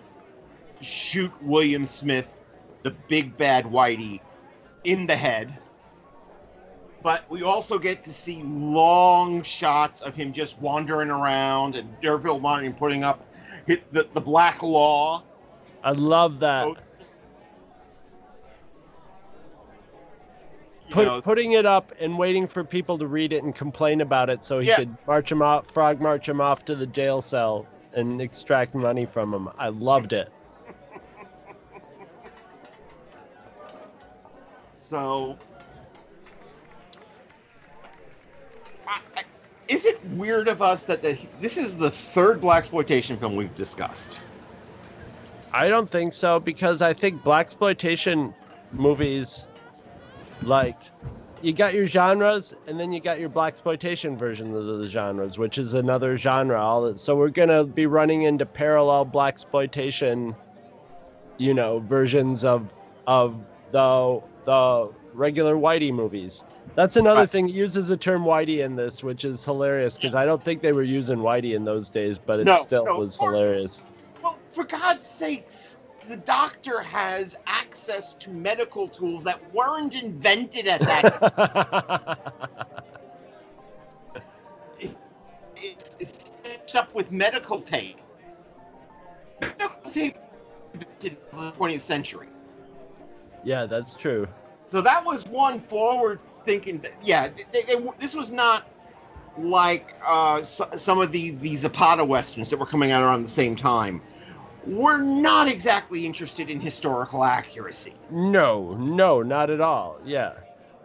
shoot William Smith, the big bad Whitey, in the head. But we also get to see long shots of him just wandering around and D'Urville Martin putting up hit the, the black law. I love that. Put, know, putting it up and waiting for people to read it and complain about it so he Yes. could march him off, frog march him off to the jail cell and extract money from him. I loved it. So, I, I, is it weird of us that the, this is the third black exploitation film we've discussed? I don't think so because I think black exploitation movies, like, you got your genres and then you got your black exploitation version of the genres, which is another genre. So we're gonna be running into parallel black exploitation, you know, versions of of the the regular Whitey movies. That's another thing. It uses the term Whitey in this, which is hilarious because I don't think they were using Whitey in those days, but it No, still no, was of hilarious. Well, for God's sakes, the doctor has access to medical tools that weren't invented at that it, it's, it's stitched up with medical tape. Medical tape invented in the 20th century. Yeah, that's true. So that was one forward thinking. that Yeah, they, they, this was not like uh, so, some of the, the Zapata westerns that were coming out around the same time. We're not exactly interested in historical accuracy. No, no, not at all. Yeah.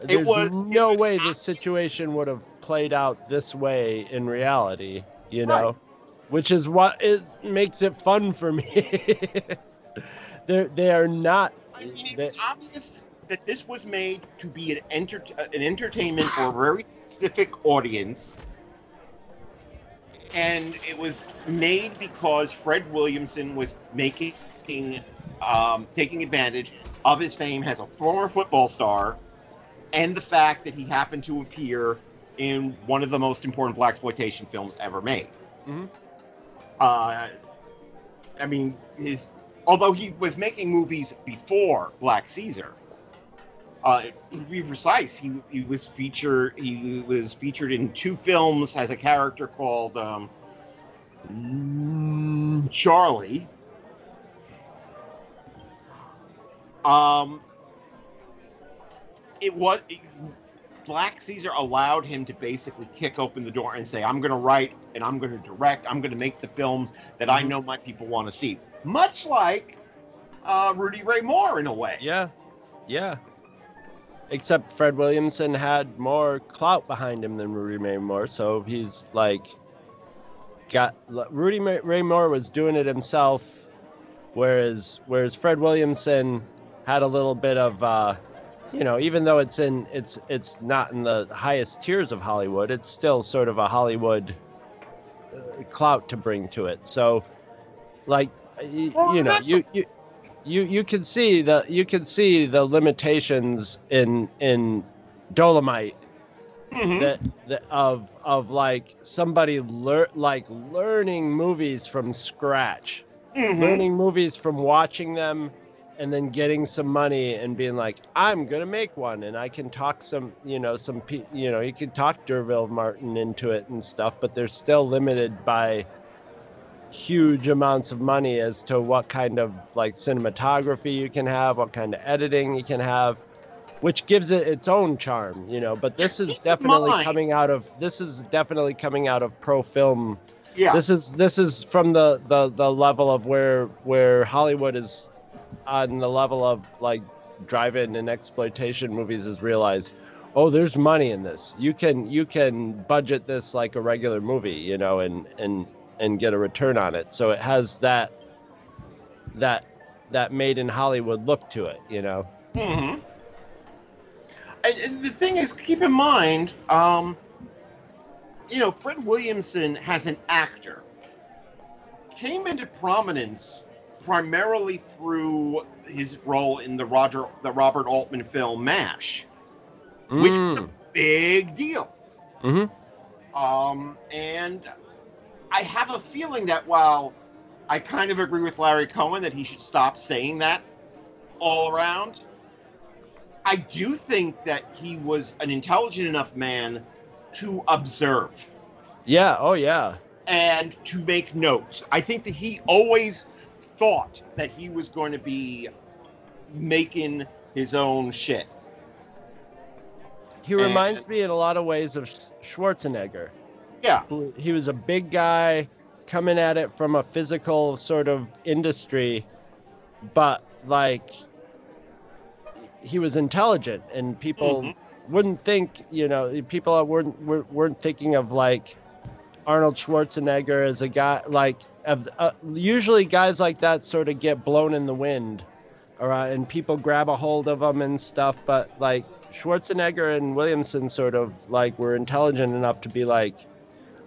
There's was- no way the situation would have played out this way in reality, you know? Right. Which is what it makes it fun for me. They're, they are not. I mean, they- it's obvious that this was made to be an, enter- an entertainment for a very specific audience. And it was made because Fred Williamson was making, um, taking advantage of his fame as a former football star, and the fact that he happened to appear in one of the most important black exploitation films ever made. Mhm. Uh, I mean, his although he was making movies before Black Caesar. Uh, to be precise, he he was featured he was featured in two films as a character called um, mm, Charlie. Um, it was it, Black Caesar allowed him to basically kick open the door and say, "I'm going to write and I'm going to direct. I'm going to make the films that I know my people want to see." Much like uh, Rudy Ray Moore, in a way. Yeah, yeah. Except Fred Williamson had more clout behind him than Rudy Ray Moore, so he's like got Rudy Ray Moore was doing it himself, whereas whereas Fred Williamson had a little bit of, uh, you know, even though it's in it's it's not in the highest tiers of Hollywood, it's still sort of a Hollywood uh, clout to bring to it. So, like, y- you know, you you you you can see the you can see the limitations in in Dolomite. That, that of of like somebody lear, like learning movies from scratch, Mhm. learning movies from watching them, and then getting some money and being like, I'm gonna make one, and I can talk some, you know, some you know, you can talk D'Urville Martin into it and stuff, but they're still limited by huge amounts of money as to what kind of like cinematography you can have, what kind of editing you can have, which gives it its own charm, you know. But this is definitely coming out of this is definitely coming out of pro film. Yeah. This is this is from the the the level of where where Hollywood is on the level of like drive-in and exploitation movies is realized oh there's money in this you can you can budget this like a regular movie you know and and and get a return on it so it has that that that made in hollywood look to it you know hmm And, the thing is, keep in mind, um, you know, Fred Williamson as an actor came into prominence primarily through his role in the Roger, the Robert Altman film MASH, which is a Mm. big deal. Mhm. Um, and I have a feeling that while I kind of agree with Larry Cohen that he should stop saying that all around, I do think that he was an intelligent enough man to observe yeah oh yeah and to make notes. I think that he always thought that he was going to be making his own shit. he reminds me in a lot of ways of schwarzenegger Yeah. he was a big guy coming at it from a physical sort of industry but like he was intelligent and people Mhm. wouldn't think you know people weren't weren't thinking of like Arnold Schwarzenegger as a guy like of, uh, usually guys like that sort of get blown in the wind or uh, and people grab a hold of them and stuff but like Schwarzenegger and Williamson sort of like were intelligent enough to be like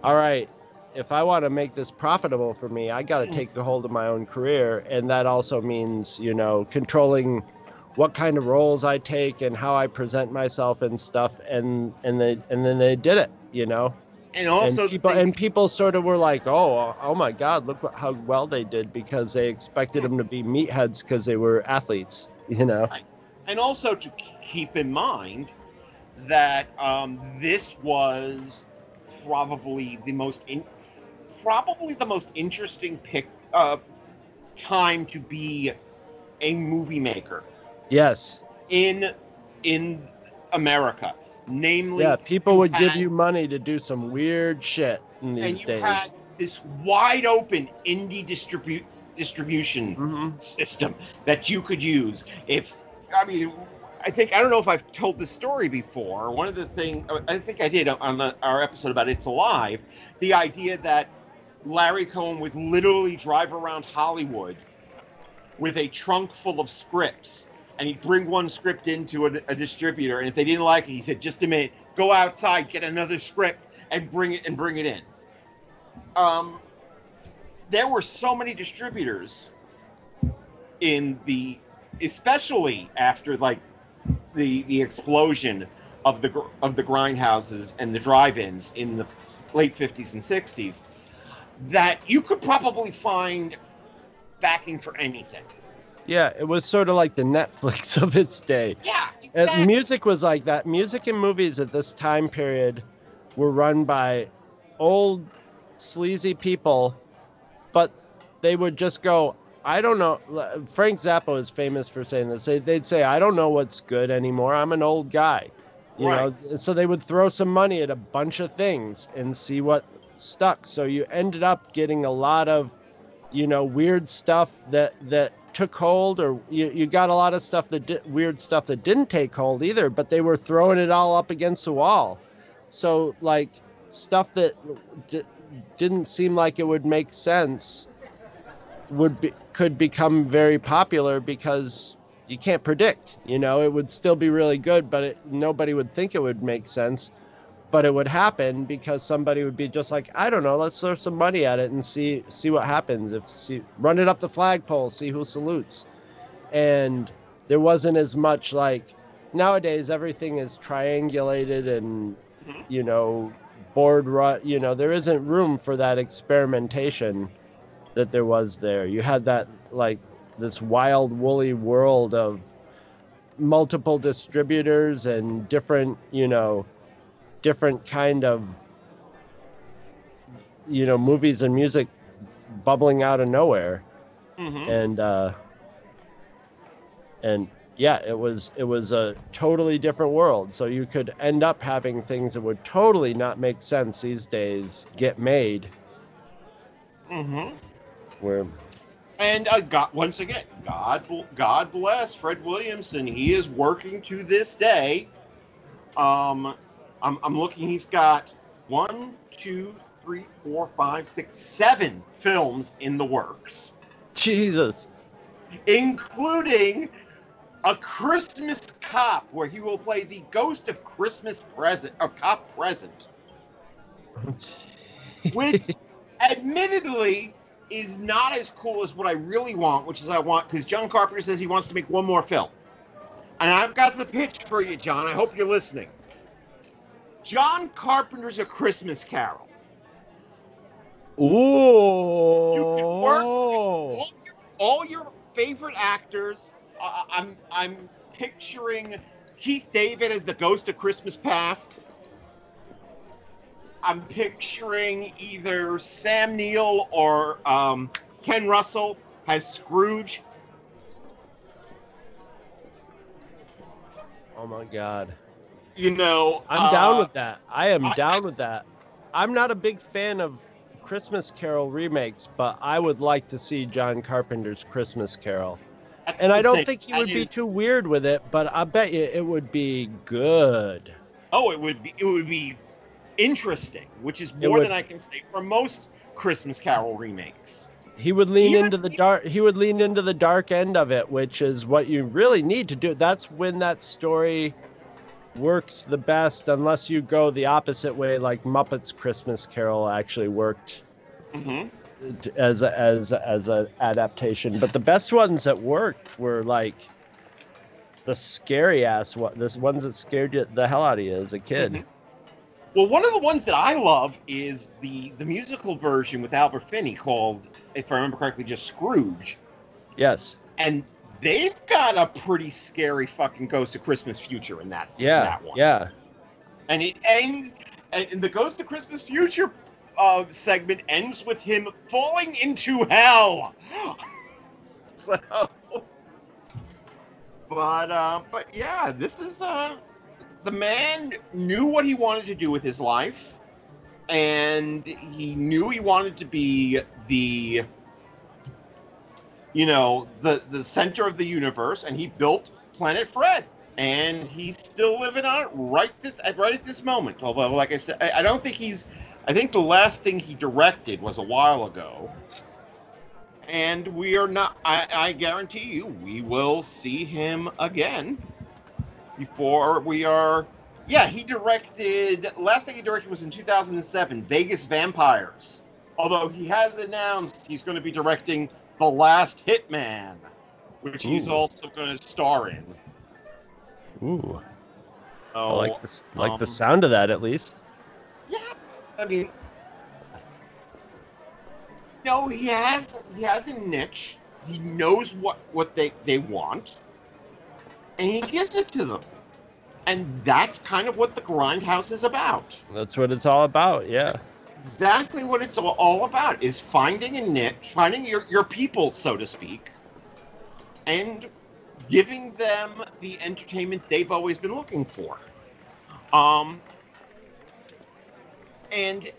all right. If I want to make this profitable for me I got to take a hold of my own career and that also means you know controlling what kind of roles I take and how I present myself and stuff and and they and then they did it you know? And also and people and people sort of were like oh oh my god look what, how well they did because they expected them to be meatheads because they were athletes you know? And also to keep in mind that um, this was probably the most in, probably the most interesting pick uh, time to be a movie maker yes in in America. Namely, yeah people would give you money to do some weird shit in these and you days had this wide open indie distribute distribution Mm-hmm. system that you could use if i mean i think i don't know if i've told this story before. One of the thing i think i did on the, our episode about it's alive the idea that larry cohen would literally drive around hollywood with a trunk full of scripts and he'd bring one script into a, a distributor and if they didn't like it he said just a minute go outside get another script and bring it and bring it in. Um, there were so many distributors in the especially after like the the explosion of the of the grindhouses and the drive-ins in the late 50s and 60s that you could probably find backing for anything. Yeah it was sort of like the netflix of its day. Yeah Uh, music was like that. Music and movies at this time period were run by old, sleazy people, but they would just go, I don't know. Frank Zappa is famous for saying this. They, they'd say, I don't know what's good anymore. I'm an old guy. You Right. know, so they would throw some money at a bunch of things and see what stuck. So you ended up getting a lot of, you know, weird stuff that that took hold, or you, you got a lot of stuff that di- weird stuff that didn't take hold either. But they were throwing it all up against the wall. So like stuff that d- didn't seem like it would make sense would be could become very popular because you can't predict. You know, it would still be really good, but it, nobody would think it would make sense. But it would happen because somebody would be just like, I don't know, let's throw some money at it and see see what happens. If see, run it up the flagpole, see who salutes. And there wasn't as much like nowadays everything is triangulated and mm-hmm. you know board run you know there isn't room for that experimentation that there was there you had that like this wild woolly world of multiple distributors and different you know different kind of you know movies and music bubbling out of nowhere Mhm. and uh and yeah it was it was a totally different world so you could end up having things that would totally not make sense these days get made Mm-hmm. Where And uh, God, once again, God, God bless Fred Williamson. He is working to this day. Um, I'm, I'm looking. He's got one, two, three, four, five, six, seven films in the works, jesus including a Christmas Cop, where he will play the ghost of Christmas present, of Cop Present, which, admittedly, is not as cool as what I really want, which is I want because John Carpenter says he wants to make one more film, and I've got the pitch for you, John. I hope you're listening. John Carpenter's A Christmas Carol. Ooh. You can work all your, all your favorite actors. Uh, I'm I'm picturing Keith David as the ghost of Christmas Past. I'm picturing either Sam Neill or um, Ken Russell as Scrooge. oh my god. You know, i'm down uh, with that. I am I- down with that. I'm not a big fan of christmas carol remakes but i would like to see john carpenter's christmas carol. And i don't thing. think he would be too weird with it but i bet you it would be good. Oh, it would be it would be interesting, which is more than I can say for most Christmas Carol remakes. He would lean Even- into the dark. He would lean into the dark end of it, which is what you really need to do. That's when that story works the best, unless you go the opposite way, like Muppets Christmas Carol actually worked Mm-hmm. as a, as a- as an adaptation. But the best ones that worked were like the scary ass one. The ones that scared you the hell out of you as a kid. Mhm. Well, one of the ones that I love is the the musical version with Albert Finney called, if I remember correctly, just Scrooge. Yes. And they've got a pretty scary fucking Ghost of Christmas Future in that. in Yeah. that one. Yeah. And it ends, and the Ghost of Christmas Future uh, segment ends with him falling into hell. so, but uh, but yeah, this is uh, the man knew what he wanted to do with his life, and he knew he wanted to be the you know the the center of the universe, and he built Planet Fred and he's still living on it right this right at this moment. Although, like I said, I, I don't think he's. I think the last thing he directed was a while ago, and we are not. I, I guarantee you, we will see him again before we are. Yeah, he directed. Last thing he directed was in 2007, Vegas Vampires. Although he has announced he's going to be directing The Last Hitman, which he's also going to star in. Ooh. I Oh, like the like the um, sound of that at least. Yeah, I mean, no, he has he has a niche. He knows what what they they want, and he gives it to them. And that's kind of what the Grindhouse is about. That's what it's all about. Yeah. Exactly what it's all, all about is finding a niche, finding your your people, so to speak, and giving them the entertainment they've always been looking for. Um, and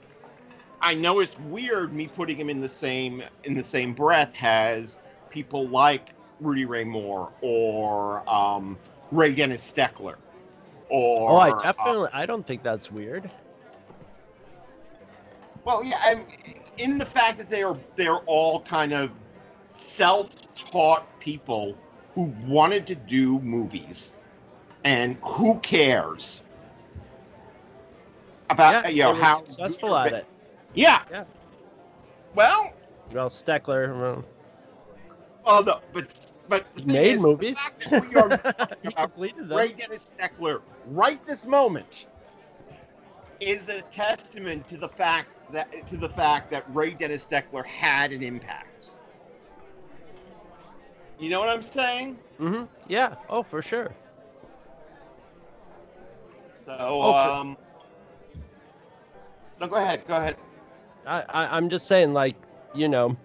I know it's weird me putting him in the same in the same breath as people like Rudy Ray Moore or um, Ray Dennis Steckler. Or Oh, I uh, definitely. I don't think that's weird. Well, yeah, I'm, in the fact that they are they're all kind of self-taught people who wanted to do movies, and who cares about Yeah, you know how successful at it. Yeah. Yeah. Well, Well, Steckler well, oh no, but but made is, movies. The fact that we are talking He completed them. Ray Dennis Steckler right this moment is a testament to the fact that to the fact that Ray Dennis Steckler had an impact. You know what I'm saying? hmm Yeah. Oh, for sure. So, Okay. um, no, go ahead, go ahead. I, I I'm just saying, like, you know,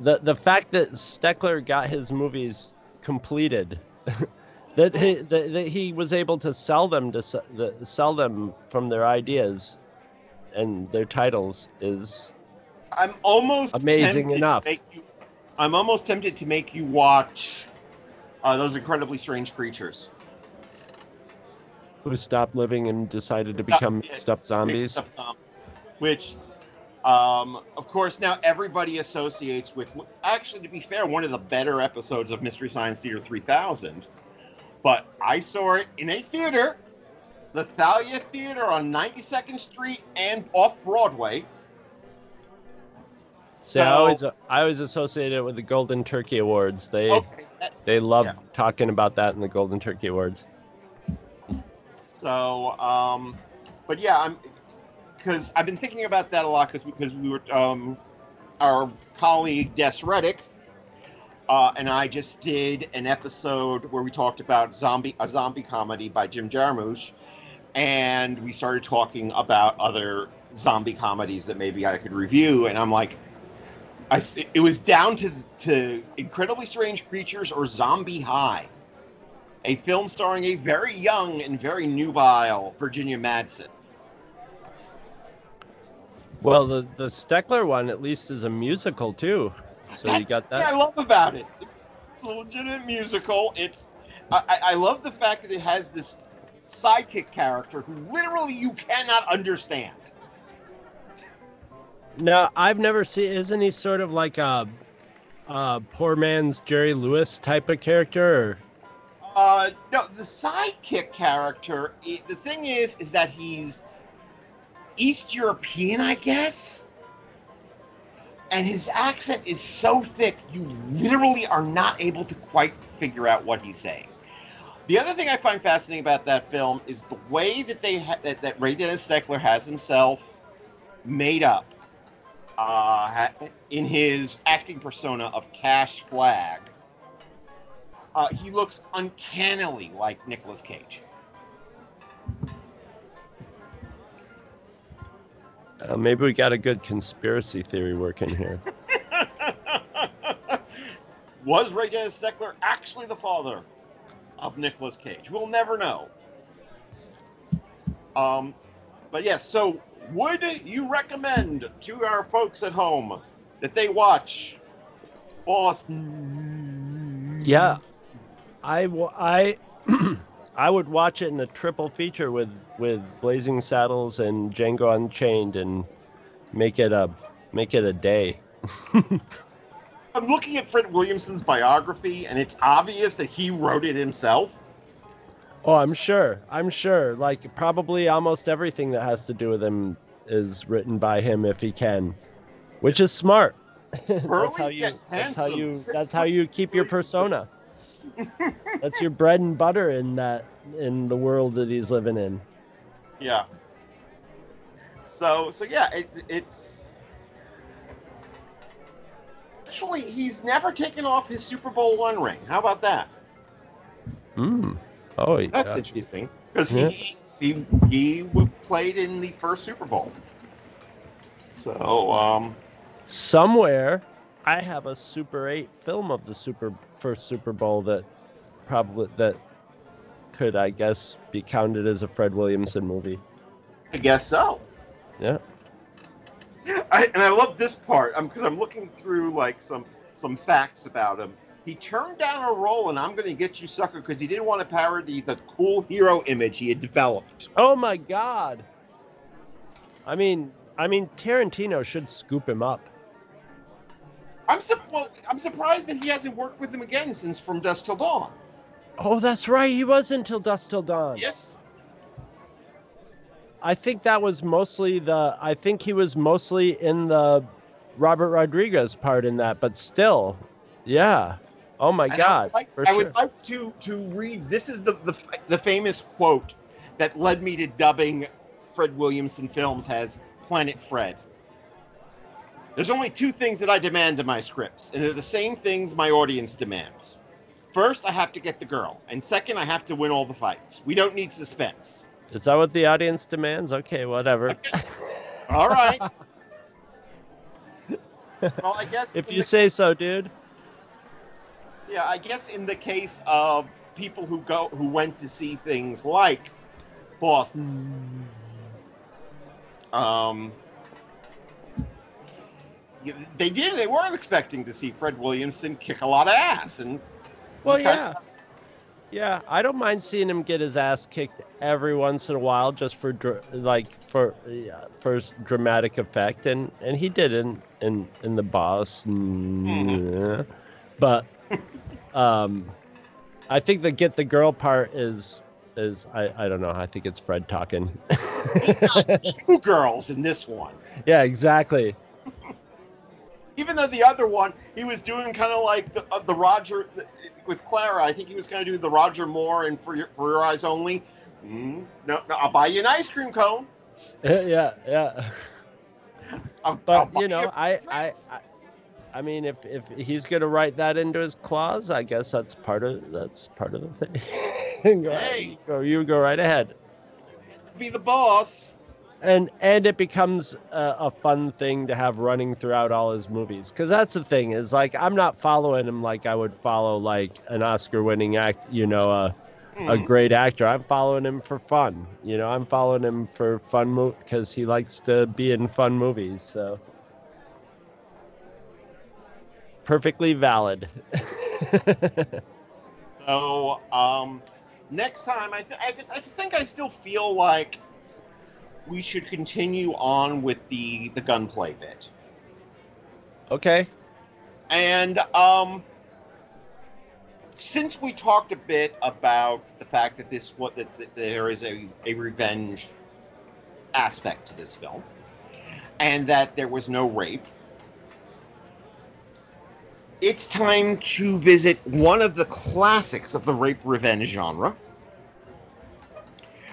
the the fact that Steckler got his movies completed, that he that, that he was able to sell them to the, sell them from their ideas and their titles is I'm almost Amazing tempted enough. To make you, I'm almost tempted to make you watch uh, those incredibly strange creatures. who stopped living and decided to become mixed up zombies. Up zom- Which, um, of course, now everybody associates with. Actually, to be fair, one of the better episodes of Mystery Science Theater 3000. But I saw it in a theater, the Thalia Theater on 92nd Street and off Broadway. So I always I always associate it with the Golden Turkey Awards. They Okay, that- they love yeah. talking about that in the Golden Turkey Awards. So, um, but yeah, I'm because I've been thinking about that a lot because because we were um, our colleague Des Reddick uh, and I just did an episode where we talked about zombie a zombie comedy by Jim Jarmusch, and we started talking about other zombie comedies that maybe I could review, and I'm like. I, it was down to, to Incredibly Strange Creatures or Zombie High a film starring a very young and very nubile Virginia Madsen. Well, the the Steckler one at least is a musical too. So you got that. What I love about it. It's, it's a legitimate musical. It's I, I I love the fact that it has this sidekick character who literally you cannot understand. No, I've never seen. Isn't he sort of like a, a poor man's Jerry Lewis type of character? Or? Uh, no, the sidekick character. the thing is, is that he's East European, I guess, and his accent is so thick you literally are not able to quite figure out what he's saying. The other thing I find fascinating about that film is the way that they ha- that, that Ray Dennis Steckler has himself made up uh, in his acting persona of Cash Flagg. Uh, he looks uncannily like Nicolas Cage. Uh, maybe we got a good conspiracy theory working here. Was Ray Dennis Steckler actually the father of Nicolas Cage? We'll never know. Um, but yes, so would you recommend to our folks at home that they watch Boston? Yeah, I w- I I would watch it in a triple feature with with Blazing Saddles and Django Unchained and make it a make it a day. I'm looking at Fred Williamson's biography, and it's obvious that he wrote it himself. Oh, I'm sure. I'm sure. Like probably almost everything that has to do with him is written by him if he can, which is smart. that's how you. That's how you. That's how you keep your persona. That's your bread and butter in that in the world that he's living in. Yeah. So so yeah, it, it's actually he's never taken off his Super Bowl one ring. How about that? Hmm. Oh, yeah. That's interesting because Yeah. he he he played in the first Super Bowl. So um somewhere I have a Super 8 film of the Super first Super Bowl that probably that could I guess be counted as a Fred Williamson movie. I guess so. Yeah. I, and I love this part um, because I'm looking through like some some facts about him. He turned down a role and "I'm Gonna Get You, Sucker" because he didn't want to parody the cool hero image he had developed. Oh my god. I mean, I mean, Tarantino should scoop him up. I'm su- well, I'm surprised that he hasn't worked with him again since From Dusk Till Dawn. Oh, that's right. He was until Dusk Till Dawn. Yes. I think that was mostly the. I think he was mostly in the Robert Rodriguez part in that, but still, yeah. Oh my And I God. would like, I sure. would like to to read. This is the, the the famous quote that led me to dubbing Fred Williamson films as Planet Fred. There's only two things that I demand in my scripts, and they're the same things my audience demands. First, I have to get the girl, and second, I have to win all the fights. We don't need suspense. Is that what the audience demands? Okay, whatever. All right. well, I guess if you the- say so, dude. Yeah, I guess in the case of people who go who went to see things like Boston, um, they did. They weren't expecting to see Fred Williamson kick a lot of ass, and Well, he kinda- yeah. Yeah, I don't mind seeing him get his ass kicked every once in a while, just for dr- like for yeah, for dramatic effect, and and he did in in in the boss, mm, but um, I think the get the girl part is is I I don't know. I think it's Fred talking. two girls in this one. yeah, exactly. Even though the other one, he was doing kind of like the, uh, the Roger with Clara. I think he was going to do the Roger Moore and for your, for your eyes only. Mm, no, no, I'll buy you an ice cream cone. yeah, yeah. I'll, But I'll you know, you- I, I, I, I mean, if if he's gonna write that into his clause, I guess that's part of that's part of the thing. go, Hey. go, you go right ahead. be the boss. And and it becomes a, a fun thing to have running throughout all his movies, because that's the thing is like I'm not following him like I would follow like an Oscar-winning act, you know, a a Hmm. great actor. I'm following him for fun, you know. I'm following him for fun because he likes to be in fun movies. So perfectly valid. So, um, next time, I, th- I, th- I think I still feel like we should continue on with the the gunplay bit. okay. And um, since we talked a bit about the fact that this what that, that there is a, a revenge aspect to this film, and that there was no rape, it's time to visit one of the classics of the rape revenge genre,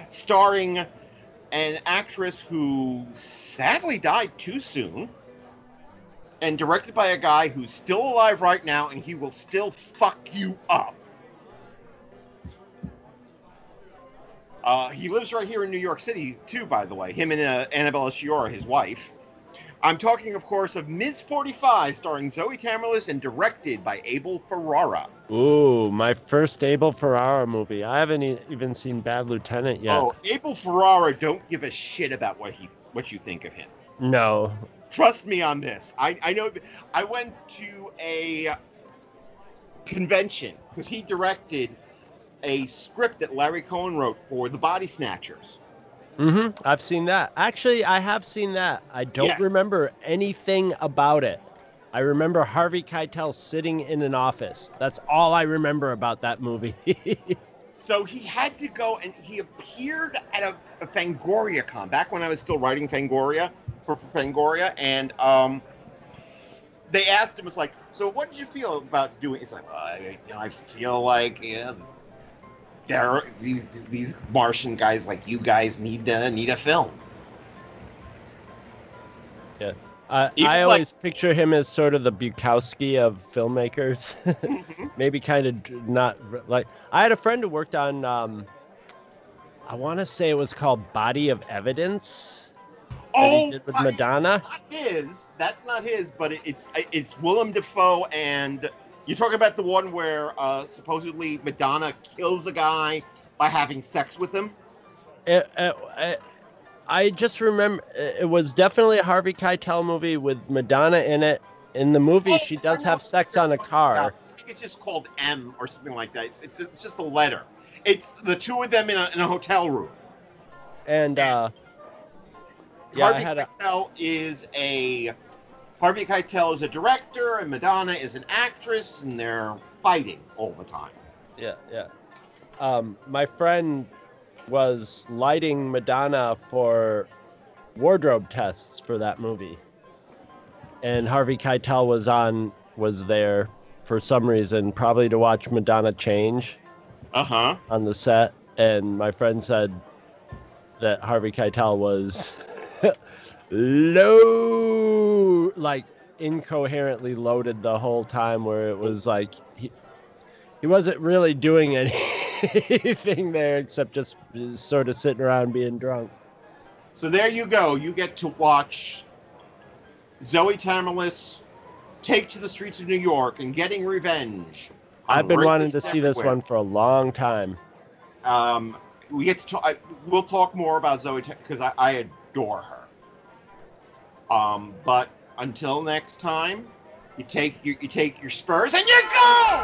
starring an actress who sadly died too soon and directed by a guy who's still alive right now and he will still fuck you up. Uh, he lives right here in New York City, too, by the way. Him and uh, Annabella Sciorra, his wife. I'm talking, of course, of Ms. 45, starring Zoe Tamerlis and directed by Abel Ferrara. Ooh, my first Abel Ferrara movie. I haven't e- even seen Bad Lieutenant yet. Oh, Abel Ferrara don't give a shit about what he what you think of him. No. Trust me on this. I, I know. That I went to a convention because he directed a script that Larry Cohen wrote for The Body Snatchers. Mm-hmm. I've seen that. Actually, I have seen that. I don't Yes. remember anything about it. I remember Harvey Keitel sitting in an office. That's all I remember about that movie. So he had to go and he appeared at a, a Fangoria con back when I was still writing Fangoria for, for Fangoria, and um, they asked him, "It's like, so what did you feel about doing?" It's like, well, I, you know, I feel like you know, there are these these Martian guys like you guys need to need a film. yeah. I, I always picture him as sort of the Bukowski of filmmakers. Mm-hmm. Maybe kind of not like. I had a friend who worked on. Um, I want to say it was called Body of Evidence. Oh, did with Madonna. not his. That's not his, but it, it's it's Willem Dafoe and you're talking about the one where uh, supposedly Madonna kills a guy by having sex with him. It, I just remember it was definitely a Harvey Keitel movie with Madonna in it. In the movie, Oh, she does have sex on a car. I think it's just called M or something like that. It's, it's, it's just a letter. It's the two of them in a, in a hotel room. And uh, Yeah, I Harvey had a- Keitel is a Harvey Keitel is a director, and Madonna is an actress, and they're fighting all the time. Yeah, yeah. Um, my friend was lighting Madonna for wardrobe tests for that movie, and Harvey Keitel was on was there for some reason, probably to watch Madonna change. Uh huh. On the set, and my friend said that Harvey Keitel was low, like incoherently loaded the whole time, where it was like he he wasn't really doing anything there except just sort of sitting around being drunk. So there you go. You get to watch Zoe Tamerlis take to the streets of New York and getting revenge. I've been wanting to see this one for a long time. Um, we get to talk. I, we'll talk more about Zoe because I, I adore her. Um, but until next time, you take your you take your spurs and you go.